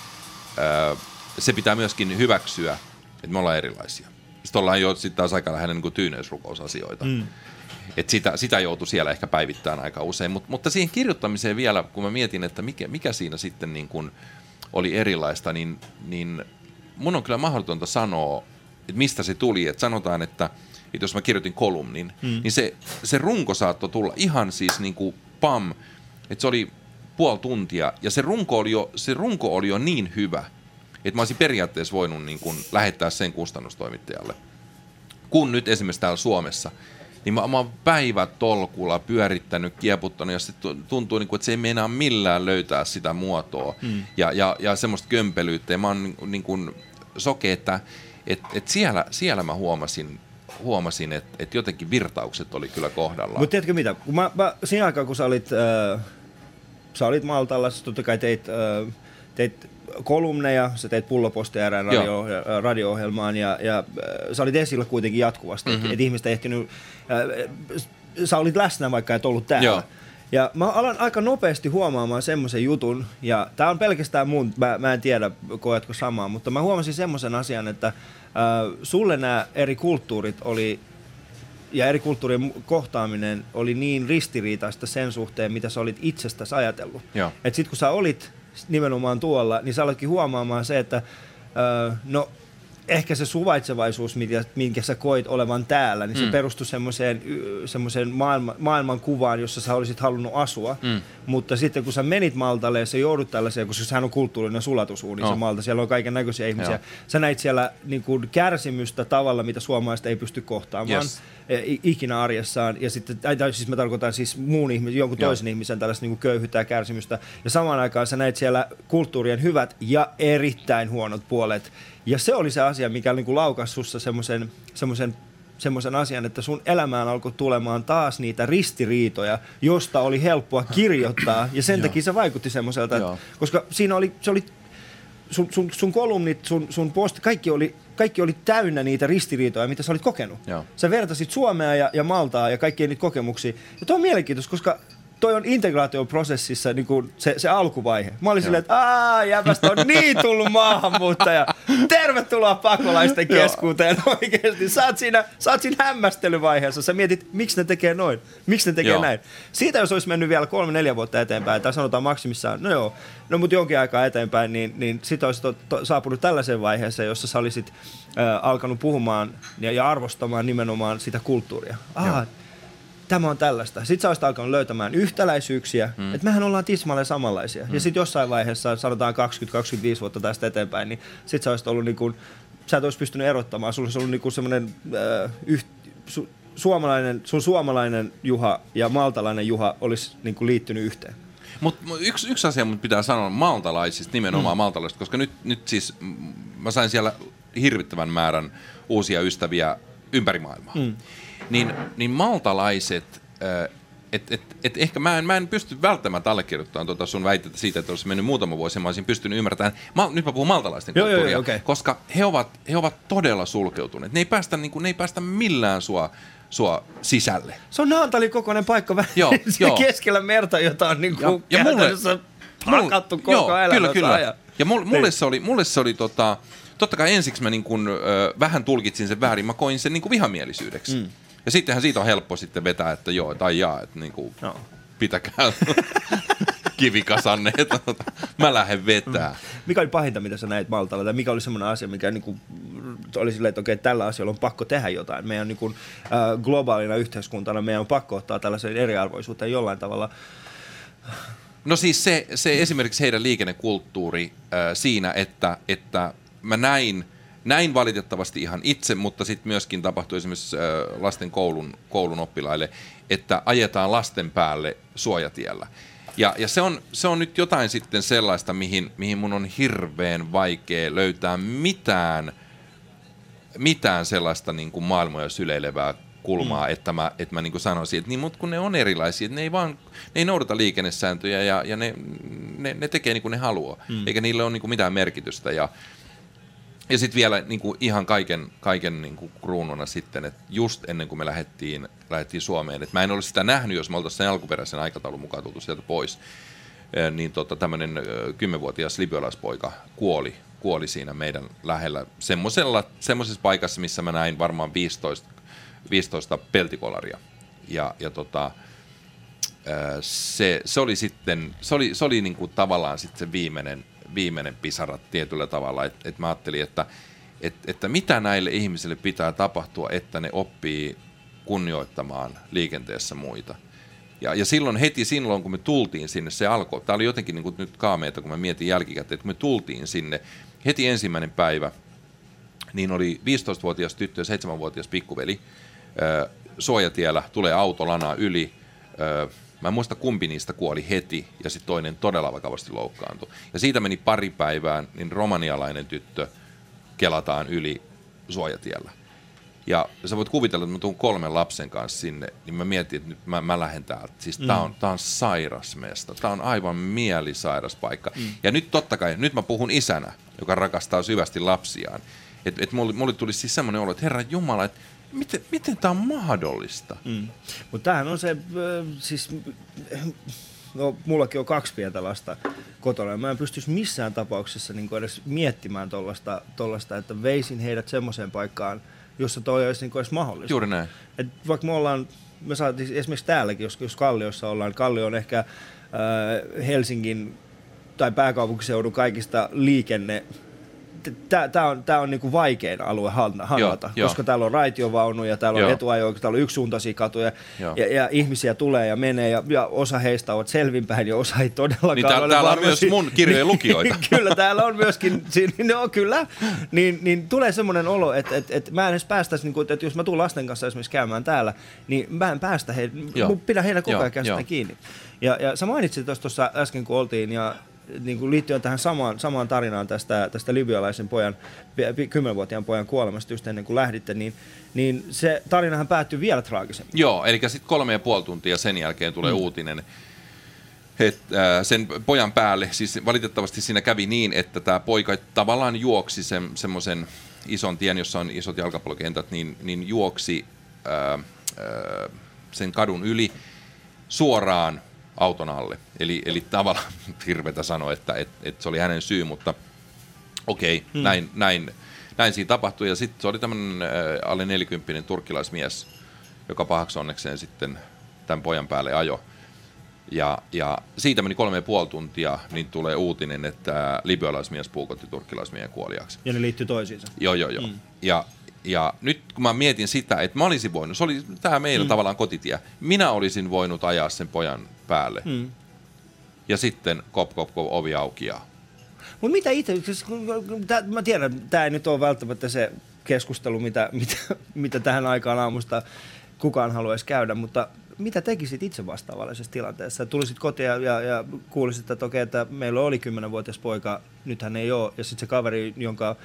ää, se pitää myöskin hyväksyä, että me ollaan erilaisia. Sitten ollaan jo sitten taas aika lähellä niin tyyneysrukousasioita. Mm. Et sitä, sitä joutui siellä ehkä päivittämään aika usein. Mut, mutta siihen kirjoittamiseen vielä, kun mä mietin, että mikä, mikä siinä sitten niin kuin oli erilaista, niin, niin mun on kyllä mahdotonta sanoa, että mistä se tuli. Että sanotaan, että, että jos mä kirjoitin kolumnin, mm. niin se, se runko saattoi tulla ihan siis niin kuin pam, että se oli puoli tuntia, ja se runko oli jo, se runko oli jo niin hyvä, että mä olisin periaatteessa voinut niin kuin lähettää sen kustannustoimittajalle. Kun nyt esimerkiksi täällä Suomessa, niin mä, mä oon päivät tolkulla pyörittänyt, kieputtanut, ja se tuntuu, niin kuin, että se ei meinaa millään löytää sitä muotoa mm. ja, ja, ja semmoista kömpelyyttä. Ja mä oon niin kuin soke, että et, et siellä, siellä mä huomasin, huomasin että et jotenkin virtaukset oli kyllä kohdalla. Mutta tiedätkö mitä? Kun mä, mä, siinä aikaa, kun sä olit, äh, sä olit Maltalla, sä totta kai teit, äh, teit kolumneja, sä teit pulloposteja radio, radio-ohjelmaan ja, ja sä olit esillä kuitenkin jatkuvasti, mm-hmm. että ihmiset ehtinyt, äh, sä olit läsnä vaikka et ollut täällä. Joo. Ja mä alan aika nopeasti huomaamaan semmoisen jutun, ja tämä on pelkästään mun, mä, mä en tiedä koetko samaa, mutta mä huomasin semmoisen asian, että äh, sulle nämä eri kulttuurit oli ja eri kulttuurien kohtaaminen oli niin ristiriitaista sen suhteen, mitä sä olit itsestäsi ajatellut. Että sit kun sä olit nimenomaan tuolla, niin sä aletkin huomaamaan se, että öö, no ehkä se suvaitsevaisuus, minkä, minkä sä koit olevan täällä, niin mm. se perustui semmoiseen, semmoiseen maailma, maailman kuvaan, jossa sä olisit halunnut asua. Mm. Mutta sitten kun sä menit Maltalle ja sä joudut tällaiseen, koska sehän on kulttuurinen sulatusuuni oh. se Malta, siellä on kaiken näköisiä ihmisiä. Joo. Sä näit siellä niin kuin, kärsimystä tavalla, mitä suomalaiset ei pysty kohtaamaan. Yes ikinä arjessaan. Ja sitten, tai siis mä tarkoitan siis muun ihmisen, jonkun Joo. toisen ihmisen tällaista niin köyhyyttä ja kärsimystä. Ja samaan aikaan sä näit siellä kulttuurien hyvät ja erittäin huonot puolet. Ja se oli se asia, mikä niin laukasi sussa semmoisen semmoisen semmoisen asian, että sun elämään alkoi tulemaan taas niitä ristiriitoja, josta oli helppoa kirjoittaa, ja sen takia se vaikutti semmoiselta, koska siinä oli, se oli sun, sun, sun kolumnit, sun, sun post, kaikki oli, kaikki oli täynnä niitä ristiriitoja, mitä sä olit kokenut. Joo. Sä vertasit Suomea ja, ja Maltaa ja kaikkia niitä kokemuksia. Ja tuo on mielenkiintoista, koska toi on integraatioprosessissa niin kuin se, se alkuvaihe. Mä olin silleen, että aah, jäpästä on niin tullut maahanmuuttaja. Tervetuloa pakolaisten keskuuteen oikeasti. Sä oot, siinä, sä oot siinä hämmästelyvaiheessa. Sä mietit, miksi ne tekee noin, miksi ne tekee joo. näin. Siitä jos olisi mennyt vielä kolme, neljä vuotta eteenpäin, tai sanotaan maksimissaan, no joo, no mutta jonkin aikaa eteenpäin, niin, niin sit olisi to, to, saapunut tällaiseen vaiheeseen, jossa sä olisit äh, alkanut puhumaan ja, ja arvostamaan nimenomaan sitä kulttuuria. Ah, tämä on tällaista. Sitten sä olisit alkanut löytämään yhtäläisyyksiä, mm. että mehän ollaan tismalleen samanlaisia. Mm. Ja sitten jossain vaiheessa, sanotaan 20-25 vuotta tästä eteenpäin, niin sitten sä olisit ollut niin kuin, sä et olisi pystynyt erottamaan. Sulla olisi ollut niin kuin semmoinen äh, yht, su, suomalainen, sun suomalainen Juha ja maltalainen Juha olisi niin kuin liittynyt yhteen. Mutta yksi, yksi asia mun pitää sanoa maltalaisista, nimenomaan mm. maltalaisista, koska nyt, nyt siis mä sain siellä hirvittävän määrän uusia ystäviä ympäri maailmaa. Mm niin, niin maltalaiset, että et, et ehkä mä en, mä en pysty välttämättä allekirjoittamaan tuota sun väitettä siitä, että olisi mennyt muutama vuosi ja mä olisin pystynyt ymmärtämään. Mä, nyt mä puhun maltalaisten joo, kulttuuria, joo, okay. koska he ovat, he ovat todella sulkeutuneet. Ne ei päästä, niin kuin, ne ei päästä millään sua sua sisälle. Se on Naantalin kokoinen paikka vähän joo, joo. keskellä merta, jota on niin kuin ja, ja mulle, hakattu koko joo. Kyllä, kyllä. Ajan. Ja mulle, mulle se oli, mulle se oli tota, totta kai ensiksi mä niin kuin, ö, vähän tulkitsin sen väärin, mä koin sen niin kuin vihamielisyydeksi. Mm. Ja sittenhän siitä on helppo sitten vetää, että joo, tai jaa, että niinku, no. pitäkää kivikasanne, että mä lähden vetää. Mm. Mikä oli pahinta, mitä sä näit Maltalla, tai mikä oli semmoinen asia, mikä niinku, oli silleen, että okei, tällä asialla on pakko tehdä jotain. Meidän niinku, äh, globaalina yhteiskuntana meidän on pakko ottaa tällaisen eriarvoisuuteen jollain tavalla. No siis se, se esimerkiksi heidän liikennekulttuuri äh, siinä, että, että mä näin – näin valitettavasti ihan itse, mutta sitten myöskin tapahtui esimerkiksi lasten koulun, koulun oppilaille, että ajetaan lasten päälle suojatiellä. Ja, ja se, on, se on nyt jotain sitten sellaista, mihin, mihin mun on hirveän vaikea löytää mitään, mitään sellaista niin kuin maailmoja syleilevää kulmaa, mm. että mä, että mä niin sanoisin, että niin, mutta kun ne on erilaisia, että ne ei vaan, ne ei noudata liikennesääntöjä ja, ja ne, ne, ne tekee niin kuin ne haluaa, mm. eikä niille ole niin kuin mitään merkitystä. Ja, ja sitten vielä niin kuin ihan kaiken, kaiken niin kuin kruununa sitten, että just ennen kuin me lähdettiin, lähdettiin Suomeen, että mä en olisi sitä nähnyt, jos me oltaisiin sen alkuperäisen aikataulun mukaan tultu sieltä pois, niin tota, tämmöinen kymmenvuotias libyalaispoika kuoli, kuoli siinä meidän lähellä semmoisessa paikassa, missä mä näin varmaan 15, 15 peltikolaria. Ja, ja tota, se, se oli sitten, se oli, se oli niin kuin tavallaan sitten se viimeinen, viimeinen pisara tietyllä tavalla, että et mä ajattelin, että et, että mitä näille ihmisille pitää tapahtua, että ne oppii kunnioittamaan liikenteessä muita. Ja, ja silloin heti silloin, kun me tultiin sinne, se alkoi. Tämä oli jotenkin niin kuin nyt kaameita, kun mä mietin jälkikäteen, että kun me tultiin sinne, heti ensimmäinen päivä, niin oli 15-vuotias tyttö ja 7-vuotias pikkuveli. Suojatiellä tulee auto lanaa yli. Mä en muista kumpi niistä kuoli heti ja sitten toinen todella vakavasti loukkaantui. Ja siitä meni pari päivää, niin romanialainen tyttö kelataan yli suojatiellä. Ja sä voit kuvitella, että mä tuun kolmen lapsen kanssa sinne, niin mä mietin, että nyt mä, mä lähden täältä. Siis tää on, mm. tää on sairas mesta. Tää on aivan mielisairas paikka. Mm. Ja nyt totta kai, nyt mä puhun isänä, joka rakastaa syvästi lapsiaan. Että et mulle, mulle tuli siis semmoinen olo, että Herra Jumala, että miten, miten tämä on mahdollista? Mm. Mutta tämähän on se, siis, no mullakin on kaksi pientä lasta kotona. Mä en pystyisi missään tapauksessa niin edes miettimään tuollaista, että veisin heidät semmoiseen paikkaan, jossa toi olisi niin edes mahdollista. Juuri näin. Et vaikka me ollaan, me saatiin esimerkiksi täälläkin, jos, jos Kalliossa ollaan, Kallio on ehkä äh, Helsingin tai pääkaupunkiseudun kaikista liikenne tämä on, tää on niinku vaikein alue handlata, joo, koska jo. täällä on raitiovaunuja, täällä on etuajo, täällä on yksisuuntaisia katuja ja, ja, ihmisiä tulee ja menee ja, ja osa heistä ovat selvinpäin ja osa ei todellakaan niin täällä, ole täällä on myös mun kirjojen lukijoita. kyllä, täällä on myöskin, no kyllä, niin, niin tulee semmoinen olo, että et, et mä en edes päästäisi, niin että jos mä tulen lasten kanssa esimerkiksi käymään täällä, niin mä en päästä heitä, mun heidän koko ajan kiinni. Ja, ja sä mainitsit tuossa äsken, kun oltiin, ja niin kuin liittyen tähän samaan, samaan tarinaan tästä, tästä libyalaisen pojan, kymmenvuotiaan pojan kuolemasta just ennen kuin lähditte, niin, niin se tarinahan päättyi vielä traagisemmin. Joo, eli sitten kolme ja puoli tuntia sen jälkeen tulee mm. uutinen, että äh, sen pojan päälle, siis valitettavasti siinä kävi niin, että tämä poika tavallaan juoksi sen, semmoisen ison tien, jossa on isot jalkapallokentät, niin, niin juoksi äh, äh, sen kadun yli suoraan auton alle. Eli, eli tavallaan hirveätä sanoa, että et, et se oli hänen syy, mutta okei, okay, hmm. näin, näin, näin siinä tapahtui. Ja sitten se oli tämmöinen äh, alle 40 turkkilaismies, joka pahaksi onnekseen sitten tämän pojan päälle ajo. Ja, ja siitä meni kolme ja puoli tuntia, niin tulee uutinen, että libyalaismies puukotti turkkilaismiehen kuoliaksi. Ja ne liittyy toisiinsa. Joo, joo, joo. Mm. Ja, ja nyt kun mä mietin sitä, että mä olisin voinut, se oli tämä meidän mm. tavallaan kotitie, minä olisin voinut ajaa sen pojan päälle. Mm. Ja sitten kop, kop, kop, ovi auki ja... Mutta mitä itse, siis, mä tiedän, tämä ei nyt ole välttämättä se keskustelu, mitä, mitä, mitä tähän aikaan aamusta kukaan haluaisi käydä, mutta mitä tekisit itse vastaavallisessa tilanteessa? Tulisit kotiin ja, ja, ja kuulisit, että okei, että meillä oli kymmenenvuotias poika, nythän ei ole, ja sitten se kaveri, jonka,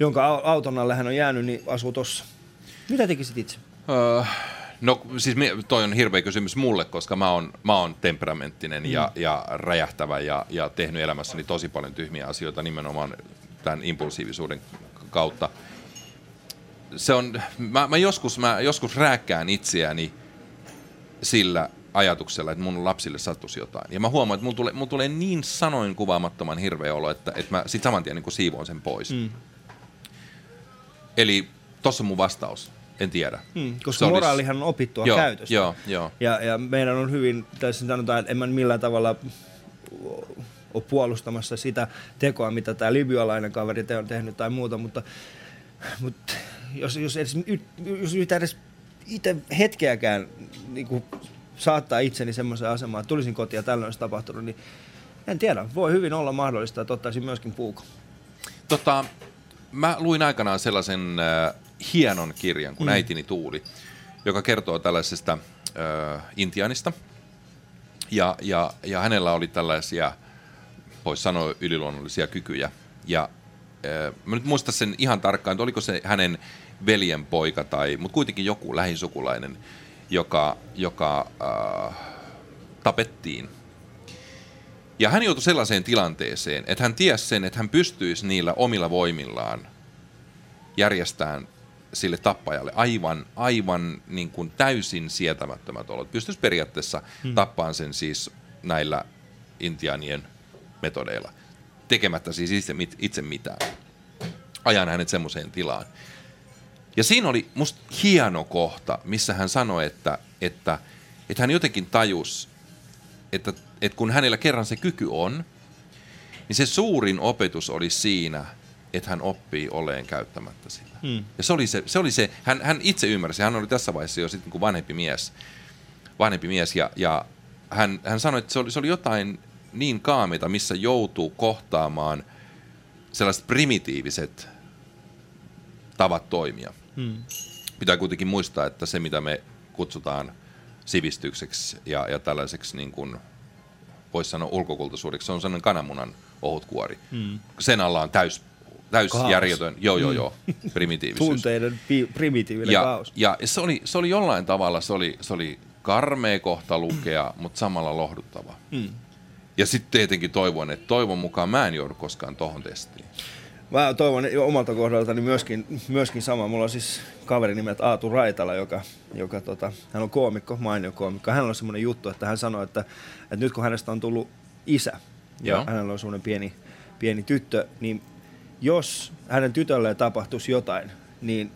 jonka auton alle hän on jäänyt, niin asuu tossa. Mitä tekisit itse? Uh, No siis toi on hirveä kysymys mulle, koska mä oon, mä oon temperamenttinen mm. ja, ja räjähtävä ja, ja tehnyt elämässäni tosi paljon tyhmiä asioita nimenomaan tämän impulsiivisuuden kautta. Se on, mä, mä, joskus, mä joskus rääkkään itseäni sillä ajatuksella, että mun lapsille sattuisi jotain. Ja mä huomaan, että mulla tulee, mulla tulee niin sanoin kuvaamattoman hirveä olo, että, että mä sit saman tien niin siivoon sen pois. Mm. Eli tossa on mun vastaus en tiedä. Hmm, koska se moraalihan on opittua joo, käytöstä. Joo, joo. Ja, ja meidän on hyvin, tässä sanotaan, että en mä millään tavalla ole puolustamassa sitä tekoa, mitä tämä libyalainen kaveri te on tehnyt tai muuta, mutta, mutta jos, jos, edes, jos yritän edes itse hetkeäkään niin kuin saattaa itseni semmoiseen asemaan, että tulisin kotiin ja tällöin olisi tapahtunut, niin en tiedä. Voi hyvin olla mahdollista, että ottaisin myöskin puukon. Tota, mä luin aikanaan sellaisen äh, hienon kirjan kuin mm. Äitini Tuuli, joka kertoo tällaisesta äh, intianista. Ja, ja, ja hänellä oli tällaisia, voisi sanoa, yliluonnollisia kykyjä. Ja äh, mä nyt muista sen ihan tarkkaan, että oliko se hänen veljen poika tai, mutta kuitenkin joku lähisukulainen, joka, joka äh, tapettiin. Ja hän joutui sellaiseen tilanteeseen, että hän tiesi sen, että hän pystyisi niillä omilla voimillaan järjestämään sille tappajalle aivan, aivan niin kuin täysin sietämättömät olot. Pystyisi periaatteessa hmm. tappaan sen siis näillä intiaanien metodeilla, tekemättä siis itse, itse mitään. Ajan hänet semmoiseen tilaan. Ja siinä oli musta hieno kohta, missä hän sanoi, että, että, että hän jotenkin tajus, että, että kun hänellä kerran se kyky on, niin se suurin opetus oli siinä, että hän oppii oleen käyttämättä sitä. Hmm. Ja se oli se, se, oli se hän, hän itse ymmärsi, hän oli tässä vaiheessa jo sitten kuin vanhempi mies, vanhempi mies ja, ja hän, hän sanoi, että se oli, se oli jotain niin kaamita, missä joutuu kohtaamaan sellaiset primitiiviset tavat toimia. Hmm. Pitää kuitenkin muistaa, että se mitä me kutsutaan sivistykseksi ja, ja tällaiseksi niin kuin, voisi sanoa ulkokulttuuriksi, se on sellainen kananmunan ohut kuori. Hmm. Sen alla on täys, täys järjetön, joo joo joo, mm. primitiivisyys. Tunteiden pi- primitiivinen ja, kaos. Ja se oli, se oli jollain tavalla, se oli, se oli karmea kohta lukea, mutta samalla lohduttava. Hmm. Ja sitten tietenkin toivon, että toivon mukaan mä en joudu koskaan tohon testiin. Mä toivon omalta kohdaltani myöskin, myöskin sama. Mulla on siis kaveri nimeltä Aatu Raitala, joka, joka tota, hän on koomikko, mainio koomikko. Hänellä on semmoinen juttu, että hän sanoi, että, että nyt kun hänestä on tullut isä, Joo. ja hänellä on semmoinen pieni, pieni tyttö, niin jos hänen tytölleen tapahtuisi jotain, niin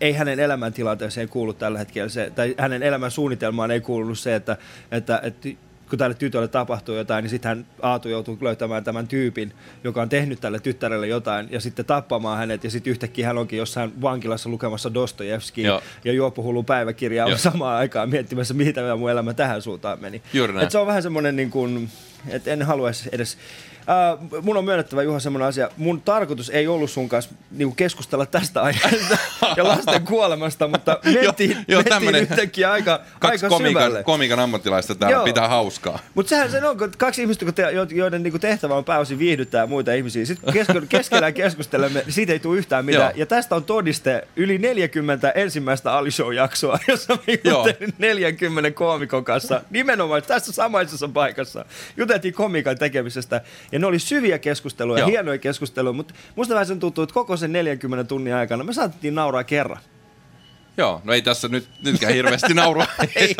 ei hänen elämäntilanteeseen kuulu tällä hetkellä se, tai hänen elämän suunnitelmaan ei kuulunut se, että, että, että kun tälle tytölle tapahtuu jotain, niin sitten hän Aatu joutuu löytämään tämän tyypin, joka on tehnyt tälle tyttärelle jotain, ja sitten tappamaan hänet, ja sitten yhtäkkiä hän onkin jossain vankilassa lukemassa Dostojevski ja juopuhullu päiväkirjaa Joo. samaan aikaan miettimässä, mitä mun elämä tähän suuntaan meni. Et se on vähän semmoinen, niin kuin, että en haluaisi edes Äh, mun on myönnettävä Juha semmoinen asia. Mun tarkoitus ei ollut sun kanssa niinku keskustella tästä aiheesta ja lasten kuolemasta, mutta mentiin, jo, jo, mentiin yhtäkkiä aika, kaksi aika komikan, syvälle. komikan ammattilaista täällä Joo. pitää hauskaa. Mutta sehän se on, kun kaksi ihmistä, joiden niinku tehtävä on pääosin viihdyttää muita ihmisiä. Sitten kun keskellä keskustelemme, siitä ei tule yhtään mitään. Joo. Ja tästä on todiste yli 40 ensimmäistä Ali Show-jaksoa, jossa me juttelin 40 koomikon kanssa. Nimenomaan tässä samaisessa paikassa. Juteltiin komikan tekemisestä. Ja ja ne oli syviä keskusteluja, Joo. hienoja keskusteluja, mutta musta vähän sen tuntuu, että koko sen 40 tunnin aikana me saatettiin nauraa kerran. Joo, no ei tässä nyt, nytkään hirveästi naurua. ei,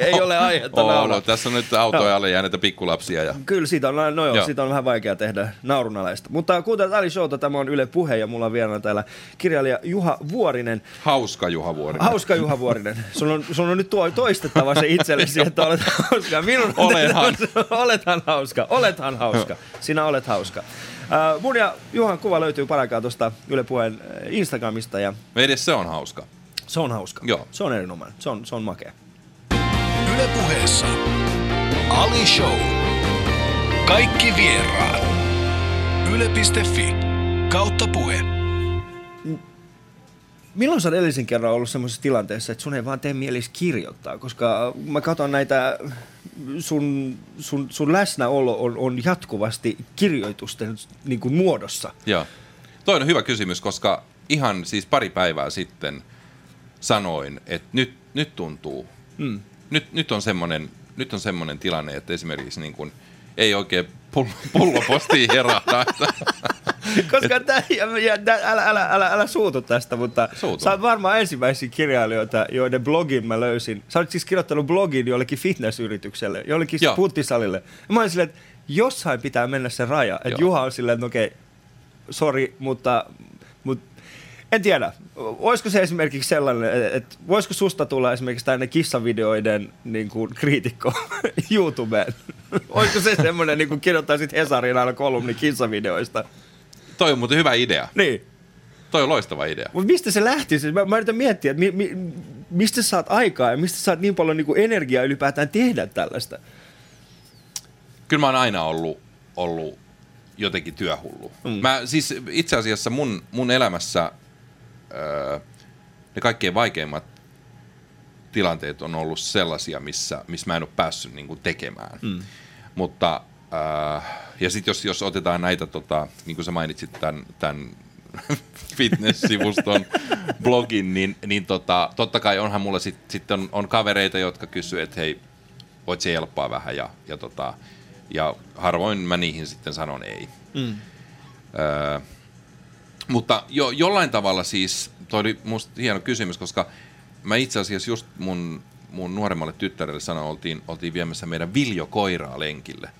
ei ole aihetta oh, No, tässä on nyt autoja alle jääneitä pikkulapsia. Ja... Kyllä, siitä on, no joo, joo. siitä on vähän vaikea tehdä naurunalaista. Mutta kuuntelet Ali Showta, tämä on Yle Puhe ja mulla on vieraana täällä kirjailija Juha Vuorinen. Hauska Juha Vuorinen. Hauska Juha Vuorinen. Sun on, sun on nyt tuo, toistettava se itsellesi, että olet hauska. Minun olethan. olethan hauska, olethan hauska. Sinä olet hauska. Uh, mun ja Juhan kuva löytyy paraikaa tuosta Yle Puheen Instagramista. Ja... Edes se on hauska. Se on hauska. Joo. Se on erinomainen. Se on, se on makea. Yle puheessa Ali Show. Kaikki vieraat. Yle.fi kautta puhe. Milloin sä edellisen kerran ollut semmoisessa tilanteessa, että sun ei vaan tee mielisi kirjoittaa? Koska mä katson näitä, sun, sun, sun läsnäolo on, on jatkuvasti kirjoitusten niin kuin muodossa. Joo. Toi on hyvä kysymys, koska ihan siis pari päivää sitten – sanoin, että nyt, nyt tuntuu. Mm. Nyt, nyt, on semmoinen, nyt on semmoinen tilanne, että esimerkiksi niin kuin, ei oikein pullo, pullopostiin herahda. Koska tää, ja, ja, älä, älä, älä, älä suutu tästä, mutta Suutun. sä oot varmaan ensimmäisiä kirjailijoita, joiden blogin mä löysin. Sä oot siis kirjoittanut blogin jollekin fitnessyritykselle, jollekin puttisalille. Ja mä olin silleen, että jossain pitää mennä se raja. Että Juha on silleen, että no okei, okay, sori, mutta en tiedä. Olisiko se esimerkiksi sellainen, että voisiko susta tulla esimerkiksi tänne kissavideoiden niin kuin, kriitikko YouTubeen? Olisiko se semmoinen, niin kuin kirjoittaisit Hesarin aina kolumni kissavideoista? Toi on muuten hyvä idea. Niin. Toi on loistava idea. Mutta mistä se lähti? Siis mä, mä yritän miettiä, että mi, mi, mistä saat aikaa ja mistä saat niin paljon niin kuin energiaa ylipäätään tehdä tällaista? Kyllä mä oon aina ollut, ollut jotenkin työhullu. Mm. Mä, siis itse asiassa mun, mun elämässä ne kaikkein vaikeimmat tilanteet on ollut sellaisia, missä, missä mä en ole päässyt niin kuin tekemään. Mm. Mutta äh, ja sitten jos, jos otetaan näitä, tota, niin kuin sä mainitsit tämän, tämän fitness-sivuston blogin, niin, niin tota, totta kai onhan mulla sitten sit on, on kavereita, jotka kysyvät, että hei, voit se helppoa vähän ja, ja, tota, ja harvoin mä niihin sitten sanon ei. Mm. Öö, mutta jo, jollain tavalla siis, toi oli musta hieno kysymys, koska mä itse asiassa just mun, mun nuoremmalle tyttärelle sanoin, oltiin, oltiin viemässä meidän Viljo-koiraa lenkille.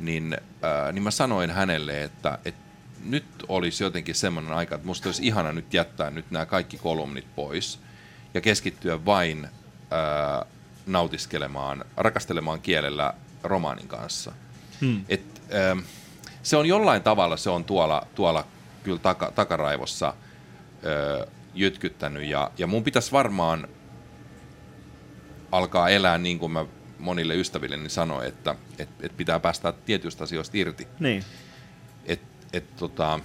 Niin, ää, niin mä sanoin hänelle, että, että nyt olisi jotenkin semmoinen aika, että musta olisi ihana nyt jättää nyt nämä kaikki kolumnit pois ja keskittyä vain ää, nautiskelemaan, rakastelemaan kielellä romaanin kanssa. Hmm. Et, ää, se on jollain tavalla, se on tuolla, tuolla kyllä taka, takaraivossa ää, jytkyttänyt ja, ja mun pitäisi varmaan alkaa elää niin kuin mä monille ystävilleni sanoin, että et, et pitää päästä tietyistä asioista irti. Niin. Et, et, tota,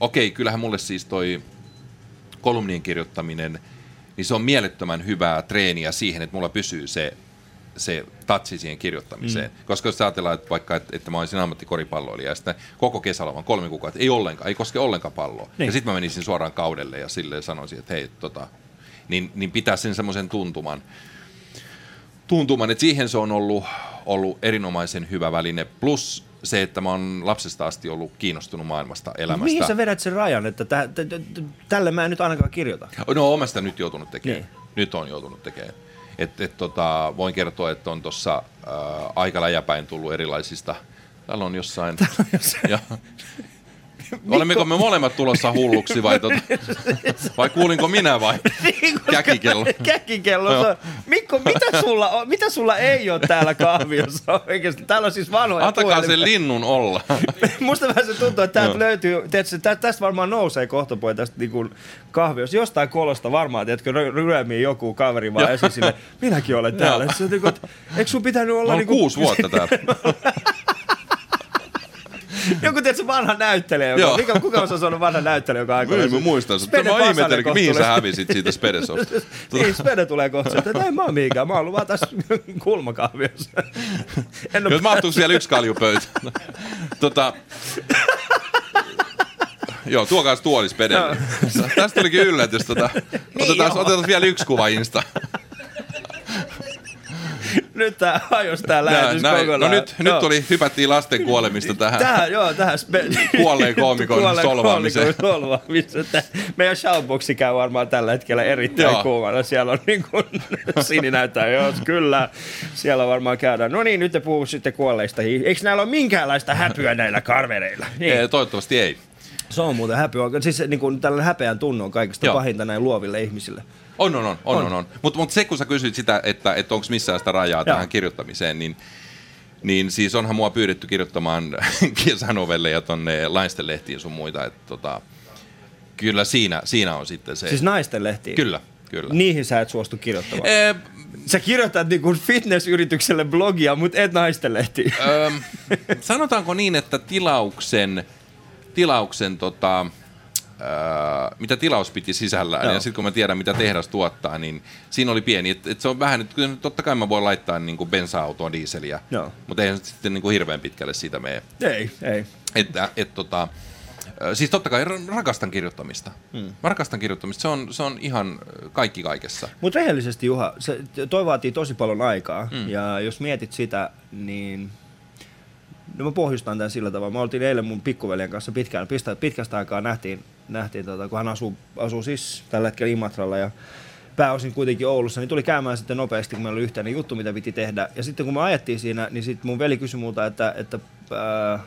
okei, kyllähän mulle siis toi kolumnien kirjoittaminen, niin se on mielettömän hyvää treeniä siihen, että mulla pysyy se, se tatsi siihen kirjoittamiseen. Mm. Koska jos ajatellaan, että vaikka, että, että mä olisin ammattikoripalloilija ja sitten koko kesällä kolme kuukautta, ei ollenkaan, ei koske ollenkaan palloa. Niin. Ja sitten mä menisin suoraan kaudelle ja silleen sanoisin, että hei, tota, niin, niin pitää sen semmoisen tuntuman tuntuman, että siihen se on ollut, ollut erinomaisen hyvä väline. Plus se, että mä oon lapsesta asti ollut kiinnostunut maailmasta, elämästä. Mihin sä vedät sen rajan, että tä, tä, tä, tälle mä en nyt ainakaan kirjoita? No sitä nyt joutunut tekemään. Niin. Nyt on joutunut tekemään. Et, et, tota, voin kertoa, että on tuossa aika läjäpäin tullut erilaisista, täällä on jossain, täällä on jossain. Ja. Olemmeko me molemmat tulossa hulluksi vai, tota, vai kuulinko minä vai niin, käkikello? käkikello. No. Mikko, mitä sulla, on, mitä sulla ei ole täällä kahviossa oikeasti? Täällä on siis vanhoja Antakaa puhelimia. sen linnun olla. Musta vähän se tuntuu, että täältä no. löytyy, tiedätkö, tästä varmaan nousee kohta pois tästä niin kuin kahviossa. Jostain kolosta varmaan, tiedätkö, ryömii joku kaveri vaan esiin sille, minäkin olen täällä. Se, niin kuin, eikö sun pitänyt olla... Mä niin kuin, kuusi vuotta täällä. Joku tietysti vanha näyttelijä, joka, mikä, kuka on sanonut vanha näyttelijä, joka aikoo. Ei mä muistan, että mä ihmettelin, mihin sä hävisit siitä Spedesosta. niin, Spede tulee kohta, että ei mä oon mihinkään, mä oon ollut vaan tässä kulmakahviossa. En ole mahtuu siellä yksi kaljupöytä. tota, Joo, tuokaa tuolis Spedelle. Tästä tulikin yllätys. Tota. Niin otetaan, otetaan vielä yksi kuva Insta nyt tää hajos tää lähetys Nä, kokonaan. No nyt, nyt tuli, hypättiin lasten kuolemista tähän. Tähän, joo, tähän spe- kuolleen koomikon solvaamiseen. solvaamiseen. Meidän shoutboxi käy varmaan tällä hetkellä erittäin joo. kuumana. Siellä on niin kuin, Sini näyttää, joo, kyllä. Siellä varmaan käydään. No niin, nyt te puhuu sitten kuolleista. Eikö näillä ole minkäänlaista häpyä näillä karvereilla? Niin. Ei, toivottavasti ei. Se on muuten häpyä. Siis niin kuin tällainen häpeän tunne on kaikista Joo. pahinta näin luoville ihmisille. On, on, on. on, on. on. Mutta mut se, kun sä kysyit sitä, että, että onko missään sitä rajaa Joo. tähän kirjoittamiseen, niin, niin siis onhan mua pyydetty kirjoittamaan kesänovelleja tonne laisten lehtiin sun muita, että tota, kyllä siinä, siinä on sitten se. Siis naisten lehtiin? Kyllä, kyllä. Niihin sä et suostu kirjoittamaan? Ee, Sä kirjoitat niin kuin fitnessyritykselle blogia, mutta et naisten lehtiin. Öö, sanotaanko niin, että tilauksen, tilauksen tota, Öö, mitä tilaus piti sisällään. Joo. Ja sitten kun mä tiedän, mitä tehdas tuottaa, niin siinä oli pieni. Et, et se on vähän, että totta kai mä voin laittaa niin kuin bensa-autoa, diiseliä, Joo. mutta eihän sitten niin kuin hirveän pitkälle siitä mene. Ei, ei. Että, et, tota, Siis totta kai rakastan kirjoittamista. Hmm. Mä rakastan kirjoittamista. Se on, se on ihan kaikki kaikessa. Mutta rehellisesti Juha, se, toi vaatii tosi paljon aikaa. Hmm. Ja jos mietit sitä, niin No mä pohjustan tämän sillä tavalla. Mä oltiin eilen mun pikkuveljen kanssa pitkään, pitkästä aikaa nähtiin nähtiin, tota, kun hän asuu, asuu siis tällä hetkellä Imatralla ja pääosin kuitenkin Oulussa, niin tuli käymään sitten nopeasti, kun meillä oli yhteinen juttu, mitä piti tehdä. Ja sitten kun me ajettiin siinä, niin sitten mun veli kysyi multa, että, että ää,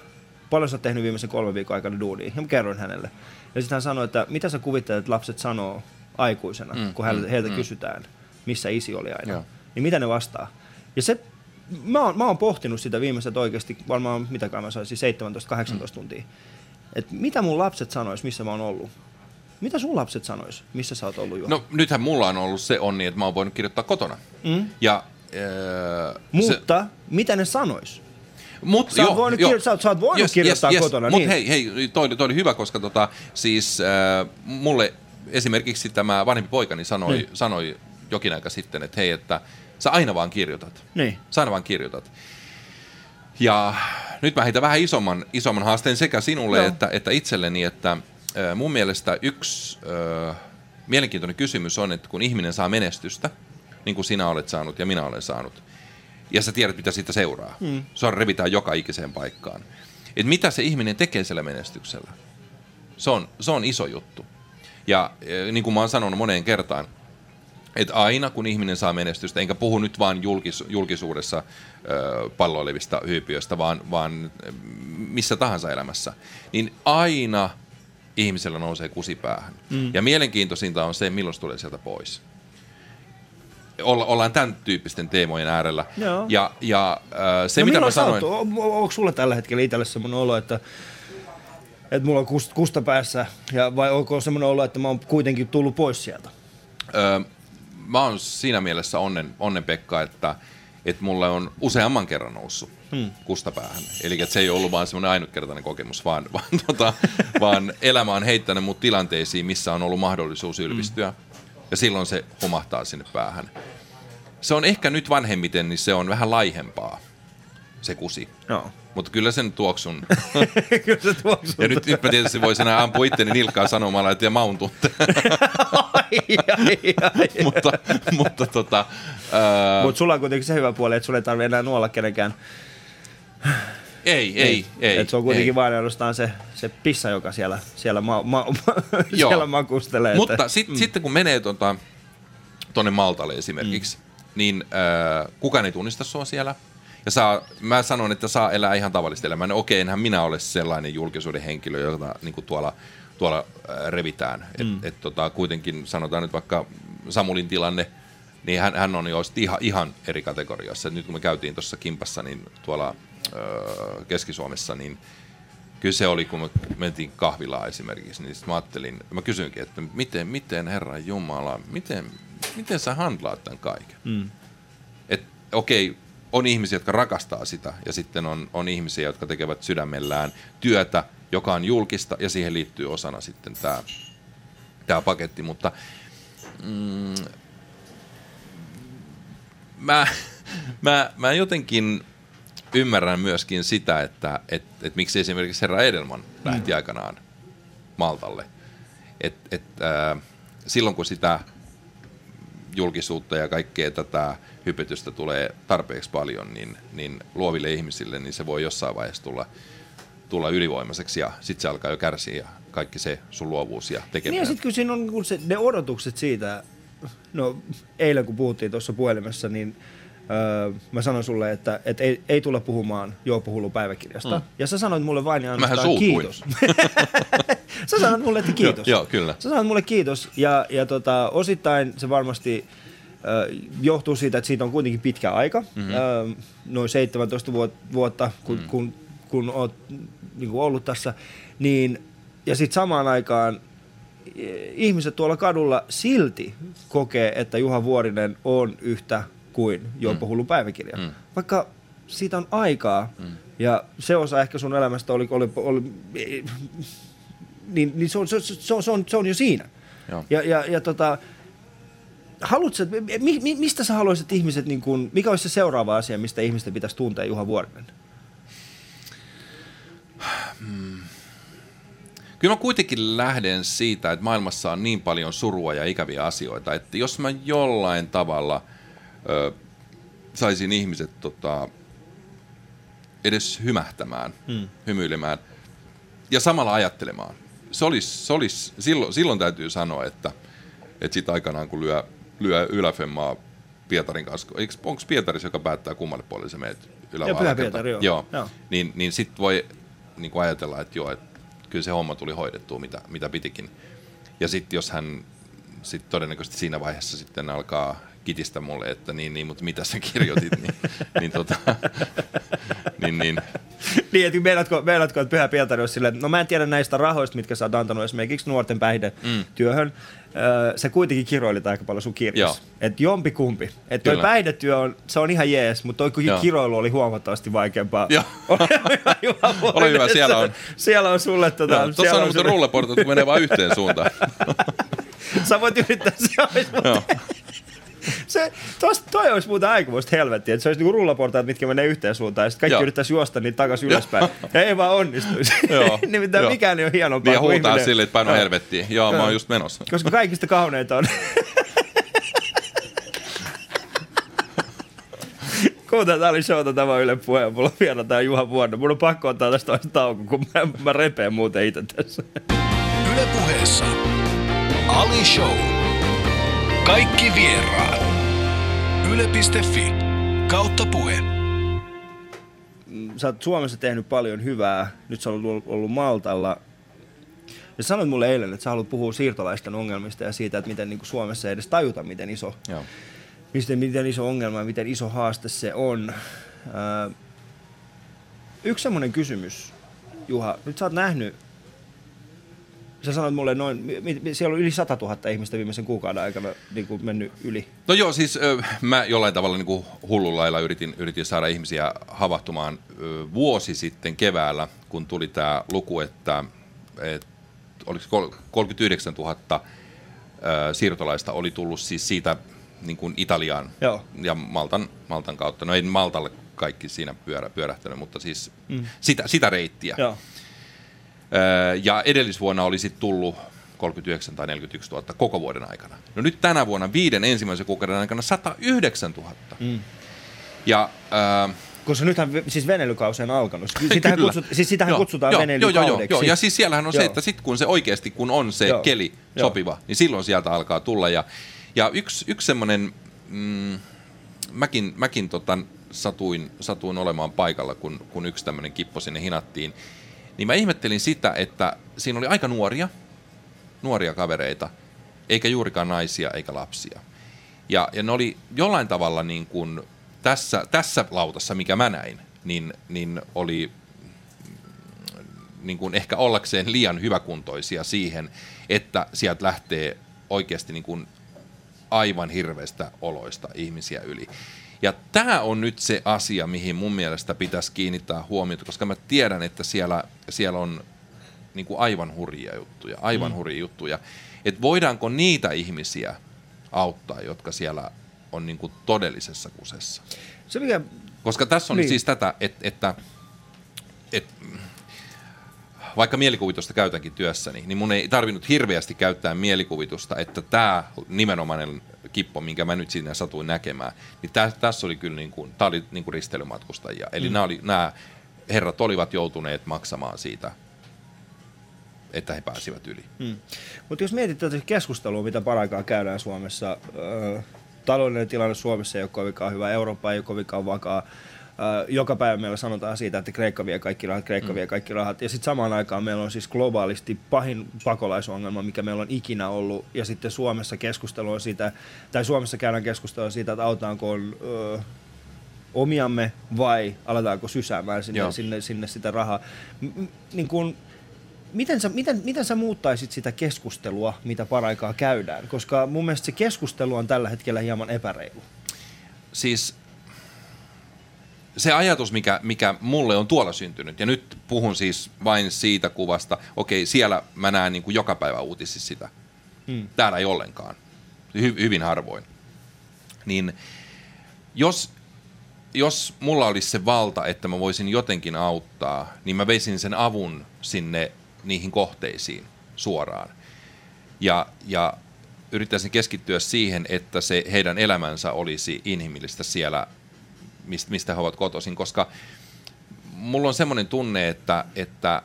paljon sä oot tehnyt viimeisen kolmen viikon aikana duunia. Ja mä kerroin hänelle. Ja sitten hän sanoi, että mitä sä kuvittelet, että lapset sanoo aikuisena, mm, kun heiltä, mm, heiltä mm. kysytään, missä isi oli aina. Joo. Niin mitä ne vastaa? Ja se, mä oon, mä oon pohtinut sitä viimeiset oikeasti, varmaan mitä mä saisin, 17-18 mm. tuntia että mitä mun lapset sanois, missä mä oon ollut? Mitä sun lapset sanois, missä sä oot ollut jo? No nythän mulla on ollut se onni, että mä oon voinut kirjoittaa kotona. Mm. Ja, äh, Mutta se... mitä ne sanois? Mut, sä, oot voinut, jo, sä, oot, sä oot voinut yes, kirjoittaa yes, kotona. Mutta niin. hei, hei toi, toi oli hyvä, koska tota, siis äh, mulle esimerkiksi tämä vanhempi poikani sanoi, niin. sanoi jokin aika sitten, että hei, että sä aina vaan kirjoitat. Niin. Sä aina vaan kirjoitat. Ja nyt mä heitän vähän isomman, isomman haasteen sekä sinulle Joo. että, että itselleni, että mun mielestä yksi äh, mielenkiintoinen kysymys on, että kun ihminen saa menestystä, niin kuin sinä olet saanut ja minä olen saanut, ja sä tiedät, mitä siitä seuraa. Mm. Se on revitään joka ikiseen paikkaan. Et mitä se ihminen tekee sillä menestyksellä? Se on, se on iso juttu. Ja niin kuin mä oon sanonut moneen kertaan, että aina kun ihminen saa menestystä, enkä puhu nyt vaan julkis, julkisuudessa ö, palloilevista hyypiöistä, vaan, vaan missä tahansa elämässä, niin aina ihmisellä nousee kusipäähän. Mm. Ja mielenkiintoisinta on se, milloin se tulee sieltä pois. Olla, ollaan tämän tyyppisten teemojen äärellä. Joo. Ja, ja se, no mitä mä sanoin... On- Onko sulla tällä hetkellä itselle semmoinen olo, että, että mulla on kust, kusta päässä, ja vai onko semmoinen olo, että mä oon kuitenkin tullut pois sieltä? Öö, mä oon siinä mielessä onnen, onnen Pekka, että, että mulle on useamman kerran noussut hmm. kustapäähän. Eli että se ei ollut vaan semmoinen ainutkertainen kokemus, vaan, vaan, tota, vaan elämä on heittänyt mut tilanteisiin, missä on ollut mahdollisuus ylpistyä. Hmm. Ja silloin se humahtaa sinne päähän. Se on ehkä nyt vanhemmiten, niin se on vähän laihempaa, se kusi. Joo. Mutta kyllä sen tuoksun. Kyllä se tuoksuu. Ja nyt, nyt mä tietysti voisin enää ampua itteni nilkkaa sanomalla, että ja maun tunteen. ai, ai, ai. mutta, mutta tota, ää, Mutta sulla on kuitenkin se hyvä puoli, että sulla ei tarvitse enää nuolla kenenkään. ei, ei, ei. Et se on kuitenkin ei. vain ainoastaan se, se pissa, joka siellä, siellä, ma, ma, siellä makustelee. Mutta että, sit, mm. sitten kun menee tuonne tota, Maltalle esimerkiksi, mm. niin äh, kukaan ei tunnista sua siellä. Ja saa, mä sanon, että saa elää ihan tavallista elämää. No okei, enhän minä ole sellainen julkisuuden henkilö, jota niin kuin tuolla, tuolla äh, revitään. Et, mm. et, tota, kuitenkin sanotaan nyt vaikka Samulin tilanne, niin hän, hän on jo ihan, ihan eri kategoriassa. Et nyt kun me käytiin tuossa kimpassa, niin tuolla äh, Keski-Suomessa, niin kyllä se oli, kun me mentiin kahvilaan esimerkiksi, niin mä ajattelin, mä kysyinkin, että miten, miten Herran Jumala, miten, miten sä handlaat tämän kaiken? Mm. Et okei, on ihmisiä, jotka rakastaa sitä, ja sitten on, on ihmisiä, jotka tekevät sydämellään työtä, joka on julkista, ja siihen liittyy osana sitten tämä tää paketti, mutta mm, mä, mä, mä jotenkin ymmärrän myöskin sitä, että et, et miksi esimerkiksi herra Edelman lähti aikanaan Maltalle. Et, et, äh, silloin kun sitä julkisuutta ja kaikkea tätä hypetystä tulee tarpeeksi paljon, niin, niin luoville ihmisille niin se voi jossain vaiheessa tulla, tulla ylivoimaiseksi ja sitten se alkaa jo kärsiä ja kaikki se sun luovuus ja Niin tekeminen. ja sitten kun siinä on niinku se, ne odotukset siitä, no eilen kun puhuttiin tuossa puhelimessa, niin öö, mä sanoin sulle, että et ei, ei tulla puhumaan Joopo Hullu päiväkirjasta. Mm. Ja sä sanoit mulle vain ja Mähän suutuin. kiitos. sä sanoit mulle, että kiitos. Joo, joo, kyllä. Sä sanoit mulle kiitos ja, ja tota, osittain se varmasti ö, johtuu siitä, että siitä on kuitenkin pitkä aika, mm-hmm. ö, noin 17 vuot, vuotta, kun, mm. kun, kun oot niin kuin ollut tässä, niin, ja sitten samaan aikaan ihmiset tuolla kadulla silti kokee, että Juha Vuorinen on yhtä kuin Joppo Hullu päiväkirja. Mm. Vaikka siitä on aikaa, mm. ja se osa ehkä sun elämästä oli, oli, oli niin, niin se, on, se, se, on, se, on, se on jo siinä. Joo. Ja, ja, ja tota, haluatko, mi, mi, mistä sä haluaisit ihmiset, niin kun, mikä olisi se seuraava asia, mistä ihmisten pitäisi tuntea Juha Vuorinen? Kyllä mä kuitenkin lähden siitä, että maailmassa on niin paljon surua ja ikäviä asioita, että jos mä jollain tavalla ö, saisin ihmiset tota, edes hymähtämään, hmm. hymyilemään ja samalla ajattelemaan. Se olisi, se olisi, silloin, silloin täytyy sanoa, että, että sit aikanaan kun lyö, lyö yläfemmaa Pietarin kanssa, onko Pietarissa, joka päättää kummalle puolelle sä meet ylävaarakelta? Pyhä Pietari, joo. joo. Joo. Niin, niin sitten voi niin kuin ajatella, että joo, että kyllä se homma tuli hoidettua, mitä, mitä pitikin. Ja sitten jos hän sit todennäköisesti siinä vaiheessa sitten alkaa kitistä mulle, että niin, niin mutta mitä sä kirjoitit, niin, niin, tota, niin, niin niin, että meidätkö, meidätkö että Pyhä Pietari olisi silleen, no mä en tiedä näistä rahoista, mitkä sä oot antanut esimerkiksi nuorten päihdetyöhön. Mm. Öö, sä kuitenkin kiroilit aika paljon sun kirjassa. Että jompi kumpi. Että toi päihdetyö on, se on ihan jees, mutta toi Joo. kiroilu oli huomattavasti vaikeampaa. Joo. Ole hyvä, siellä on. Siellä on sulle tota, Joo, Tuossa siellä on muuten sulle- rulleportat, kun menee vain yhteen suuntaan. Sä voit yrittää se olisi, mutta. se, tos, toi olisi muuten aikamoista helvettiä, että se olisi niinku rullaportaat, mitkä menee yhteen suuntaan, ja sitten kaikki Joo. yrittäisi juosta niitä takaisin ylöspäin. ja ei vaan onnistuisi. Nimittäin Joo. mikään ei ole hienompaa Niin ja kuin huutaa ihminen- silleen, että paino Joo. helvettiin. Joo, mä oon just menossa. Koska kaikista kauneinta on... Kuuntelin, tää oli showta tämä Yle puheen. Mulla on vielä tää Juha Vuonna. Mun on pakko ottaa tästä toista tauko, kun mä, mä repeen muuten itse tässä. Yle puheessa Ali Show. Kaikki vieraat. Yle.fi kautta puhe. Sä oot Suomessa tehnyt paljon hyvää. Nyt sä oot ollut- ollut Maltalla. Ja sanoit mulle eilen, että sä haluat puhua siirtolaisten ongelmista ja siitä, että miten niin kuin Suomessa ei edes tajuta, miten iso Joo. miten, miten iso ongelma ja miten iso haaste se on. Ää, yksi semmoinen kysymys, Juha. Nyt sä oot nähnyt, sä sanoit mulle noin, siellä on yli 100 000 ihmistä viimeisen kuukauden aikana niin kuin mennyt yli. No joo, siis mä jollain tavalla niin kuin hullun lailla yritin, yritin saada ihmisiä havahtumaan vuosi sitten keväällä, kun tuli tämä luku, että, että oliko se kol- 39 000 ö, siirtolaista oli tullut siis siitä niin kuin Italiaan Joo. ja Maltan, Maltan kautta. No ei Maltalle kaikki siinä pyörä, pyörähtänyt, mutta siis mm. sitä, sitä reittiä. Joo. Ja edellisvuonna oli sitten tullut 39 tai 41 000 koko vuoden aikana. No nyt tänä vuonna viiden ensimmäisen kuukauden aikana 109 000. Mm. Ja öö, Koska nythän siis veneilykausi on alkanut. Sitähän, Kyllä. kutsut, siis sitähän Joo, kutsutaan joo, veneilykaudeksi. Joo, joo, joo. Ja siis siellähän on se, Joo. että sitten kun se oikeasti, kun on se Joo. keli Joo. sopiva, niin silloin sieltä alkaa tulla. Ja, ja yksi, yksi semmoinen, mm, mäkin, mäkin tota, satuin, satuin olemaan paikalla, kun, kun yksi tämmöinen kippo sinne hinattiin, niin mä ihmettelin sitä, että siinä oli aika nuoria, nuoria kavereita, eikä juurikaan naisia eikä lapsia. Ja, ja ne oli jollain tavalla niin kuin tässä, tässä lautassa, mikä mä näin, niin, niin oli niin kuin ehkä ollakseen liian hyväkuntoisia siihen, että sieltä lähtee oikeasti niin kuin aivan hirveistä oloista ihmisiä yli. Ja tämä on nyt se asia, mihin mun mielestä pitäisi kiinnittää huomiota, koska mä tiedän, että siellä, siellä on niin kuin aivan hurjia juttuja, aivan mm. hurjia juttuja. Että voidaanko niitä ihmisiä auttaa, jotka siellä on niin kuin todellisessa kusessa? Se mikä, Koska tässä on Niin. niin. siis tätä, että, että, että vaikka mielikuvitusta käytänkin työssäni, niin mun ei tarvinnut hirveästi käyttää mielikuvitusta, että tämä nimenomainen kippo, minkä mä nyt siinä satuin näkemään, niin tä, tässä oli kyllä niin kuin, tää oli niin kuin risteilymatkustajia. Eli mm. nämä, oli, nämä herrat olivat joutuneet maksamaan siitä, että he pääsivät yli. Hmm. Mutta jos mietit tätä keskustelua, mitä paraikaa käydään Suomessa, äh, taloudellinen tilanne Suomessa ei ole kovinkaan hyvä, Eurooppa ei ole kovinkaan vakaa. Joka päivä meillä sanotaan siitä, että Kreikka vie kaikki rahat, Kreikka vie kaikki rahat. Ja sitten samaan aikaan meillä on siis globaalisti pahin pakolaisongelma, mikä meillä on ikinä ollut. Ja sitten Suomessa keskustelu on siitä, tai Suomessa käydään keskustelua siitä, että autaanko on, äh, omiamme vai aletaanko sysäämään sinne, Joo. sinne, sinne sitä rahaa. M- niin kun, miten, sä, miten, miten sä muuttaisit sitä keskustelua, mitä paraikaa käydään? Koska mun mielestä se keskustelu on tällä hetkellä hieman epäreilu. siis se ajatus, mikä, mikä mulle on tuolla syntynyt, ja nyt puhun siis vain siitä kuvasta, okei, siellä mä näen niin kuin joka päivä uutisissa sitä. Hmm. Täällä ei ollenkaan. Hy, hyvin harvoin. Niin jos, jos mulla olisi se valta, että mä voisin jotenkin auttaa, niin mä veisin sen avun sinne niihin kohteisiin suoraan. Ja, ja yrittäisin keskittyä siihen, että se heidän elämänsä olisi inhimillistä siellä, mistä he ovat kotoisin, koska mulla on semmoinen tunne, että, että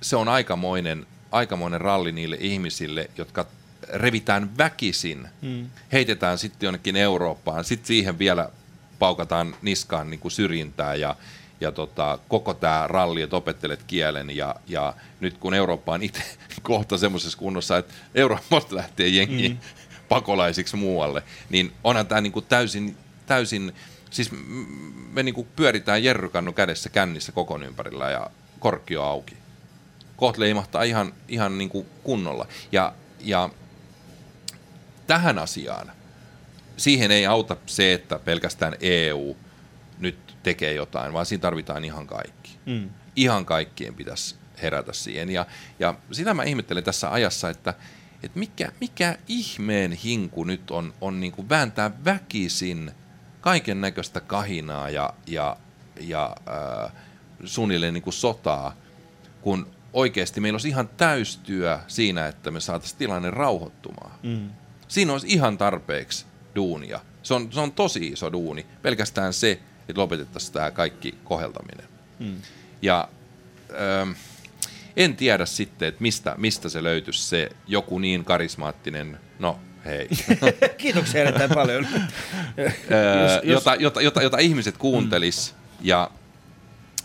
se on aikamoinen, aikamoinen ralli niille ihmisille, jotka revitään väkisin, mm. heitetään sitten jonnekin Eurooppaan, sitten siihen vielä paukataan niskaan niin kuin syrjintää ja, ja tota, koko tämä ralli, että opettelet kielen ja, ja nyt kun Eurooppa on itse kohta semmoisessa kunnossa, että Euroopasta lähtee jengi mm. pakolaisiksi muualle, niin onhan tämä niin kuin täysin, täysin, siis me niin kuin pyöritään jerrykannu kädessä kännissä kokon ympärillä ja korkki on auki. Kohta leimahtaa ihan, ihan niin kuin kunnolla. Ja, ja tähän asiaan, siihen ei auta se, että pelkästään EU nyt tekee jotain, vaan siinä tarvitaan ihan kaikki. Mm. Ihan kaikkien pitäisi herätä siihen. Ja, ja sitä mä ihmettelen tässä ajassa, että että mikä, mikä ihmeen hinku nyt on, on niin kuin vääntää väkisin kaiken näköistä kahinaa ja, ja, ja äh, suunnilleen niin kuin sotaa, kun oikeasti meillä olisi ihan täystyö siinä, että me saataisiin tilanne rauhoittumaan. Mm. Siinä olisi ihan tarpeeksi duunia. Se on, se on tosi iso duuni. Pelkästään se, että lopetettaisiin tämä kaikki koheltaminen. Mm. Ja ähm, en tiedä sitten, että mistä, mistä se löytyisi se joku niin karismaattinen, no hei. Kiitoksia erittäin paljon. jos, jota, jota, jota, jota ihmiset kuuntelis mm. ja,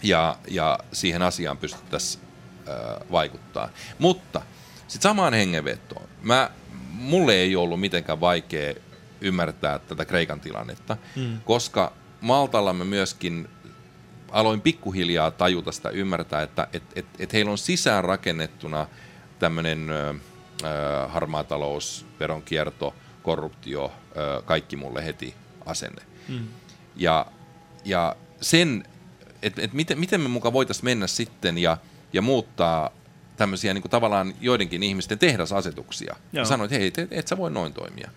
ja, ja siihen asiaan pystyttäisiin vaikuttaa. Mutta sitten samaan hengenvetoon. Mä, mulle ei ollut mitenkään vaikea ymmärtää tätä Kreikan tilannetta, mm. koska Maltalla mä myöskin aloin pikkuhiljaa tajuta sitä ymmärtää, että et, et, et heillä on sisään rakennettuna tämmöinen harmaa talous, veronkierto, korruptio, kaikki mulle heti asenne. Mm. Ja, ja sen, että et miten, miten me mukaan voitaisiin mennä sitten ja, ja muuttaa tämmöisiä niin kuin tavallaan joidenkin ihmisten tehdasasetuksia. Joo. Ja sanoit, että hei, et, et sä voi noin toimia.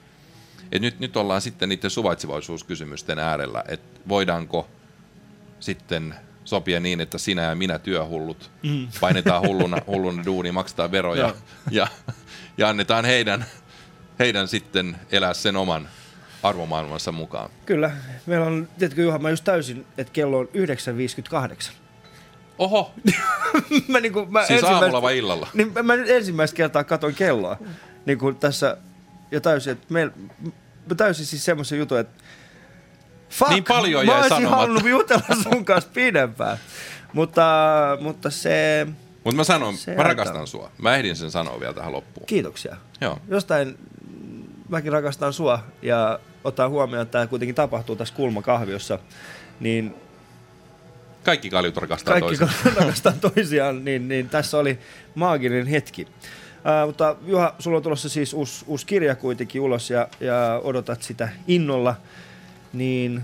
Et nyt, nyt ollaan sitten niiden suvaitsevaisuuskysymysten äärellä, että voidaanko sitten sopia niin, että sinä ja minä työhullut mm. painetaan hulluna, hulluna duuni, maksetaan veroja ja, ja annetaan heidän, heidän sitten elää sen oman arvomaailmansa mukaan. Kyllä. Meillä on, tiedätkö Juha, mä just täysin, että kello on 9.58. Oho! mä, niin kuin, mä siis aamulla vai illalla? Niin, mä nyt ensimmäistä kertaa katoin kelloa. Niin kuin tässä jo täysin, että me, mä täysin siis semmoisen jutun, että Fuck, niin paljon mä olisin halunnut jutella sun kanssa pidempään. mutta, mutta se... Mutta mä sanon, se mä rakastan aika... sua. Mä ehdin sen sanoa vielä tähän loppuun. Kiitoksia. Joo. Jostain mäkin rakastan sua ja ottaa huomioon, että tämä kuitenkin tapahtuu tässä kulmakahviossa, niin kaikki kaljut rakastaa kaikki toisiaan. Kaikki rakastaa toisiaan, niin, niin tässä oli maaginen hetki. Uh, mutta Juha, sulla on tulossa siis uusi, uusi kirja kuitenkin ulos ja, ja odotat sitä innolla niin...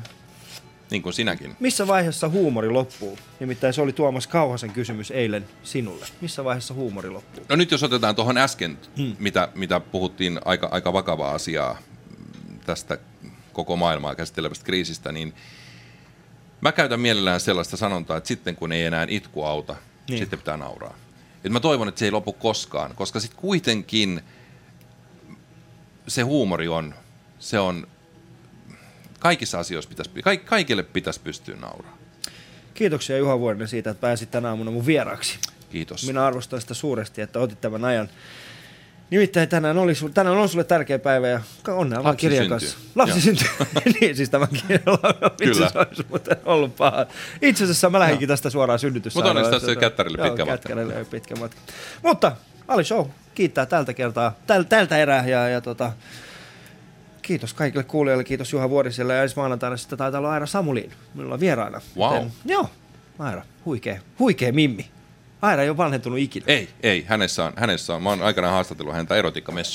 Niin kuin sinäkin. Missä vaiheessa huumori loppuu? Nimittäin se oli Tuomas Kauhasen kysymys eilen sinulle. Missä vaiheessa huumori loppuu? No nyt jos otetaan tuohon äsken, hmm. mitä, mitä puhuttiin aika, aika vakavaa asiaa tästä koko maailmaa käsittelevästä kriisistä, niin mä käytän mielellään sellaista sanontaa, että sitten kun ei enää itku auta, niin. sitten pitää nauraa. Et mä toivon, että se ei lopu koskaan, koska sitten kuitenkin se huumori on, se on kaikissa asioissa pitäisi, kaikille pitäisi pystyä nauraa. Kiitoksia Juha Vuorinen siitä, että pääsit tänä aamuna mun vieraksi. Kiitos. Minä arvostan sitä suuresti, että otit tämän ajan. Nimittäin tänään, oli tänään on sulle tärkeä päivä ja onnea vaan kirjan kanssa. Lapsi syntyy. niin, siis tämän kirjan Kyllä. Se olisi muuten ollut paha. Itse asiassa mä lähdinkin tästä suoraan synnytyssä. Mutta onneksi tässä Kättärille pitkä matka. Kättärille pitkä matka. Mutta Ali Show kiittää tältä kertaa, täl, tältä erää ja, ja tota, kiitos kaikille kuulijoille, kiitos Juha Vuoriselle ja ensi maanantaina sitten taitaa olla Aira Samuliin. Minulla on vieraana. Wow. Joten, joo, Aira, huikea, huikea mimmi. Aira ei ole vanhentunut ikinä. Ei, ei. Hänessä on, hänessä on. Mä oon aikanaan haastatellut häntä erotiikkamessu.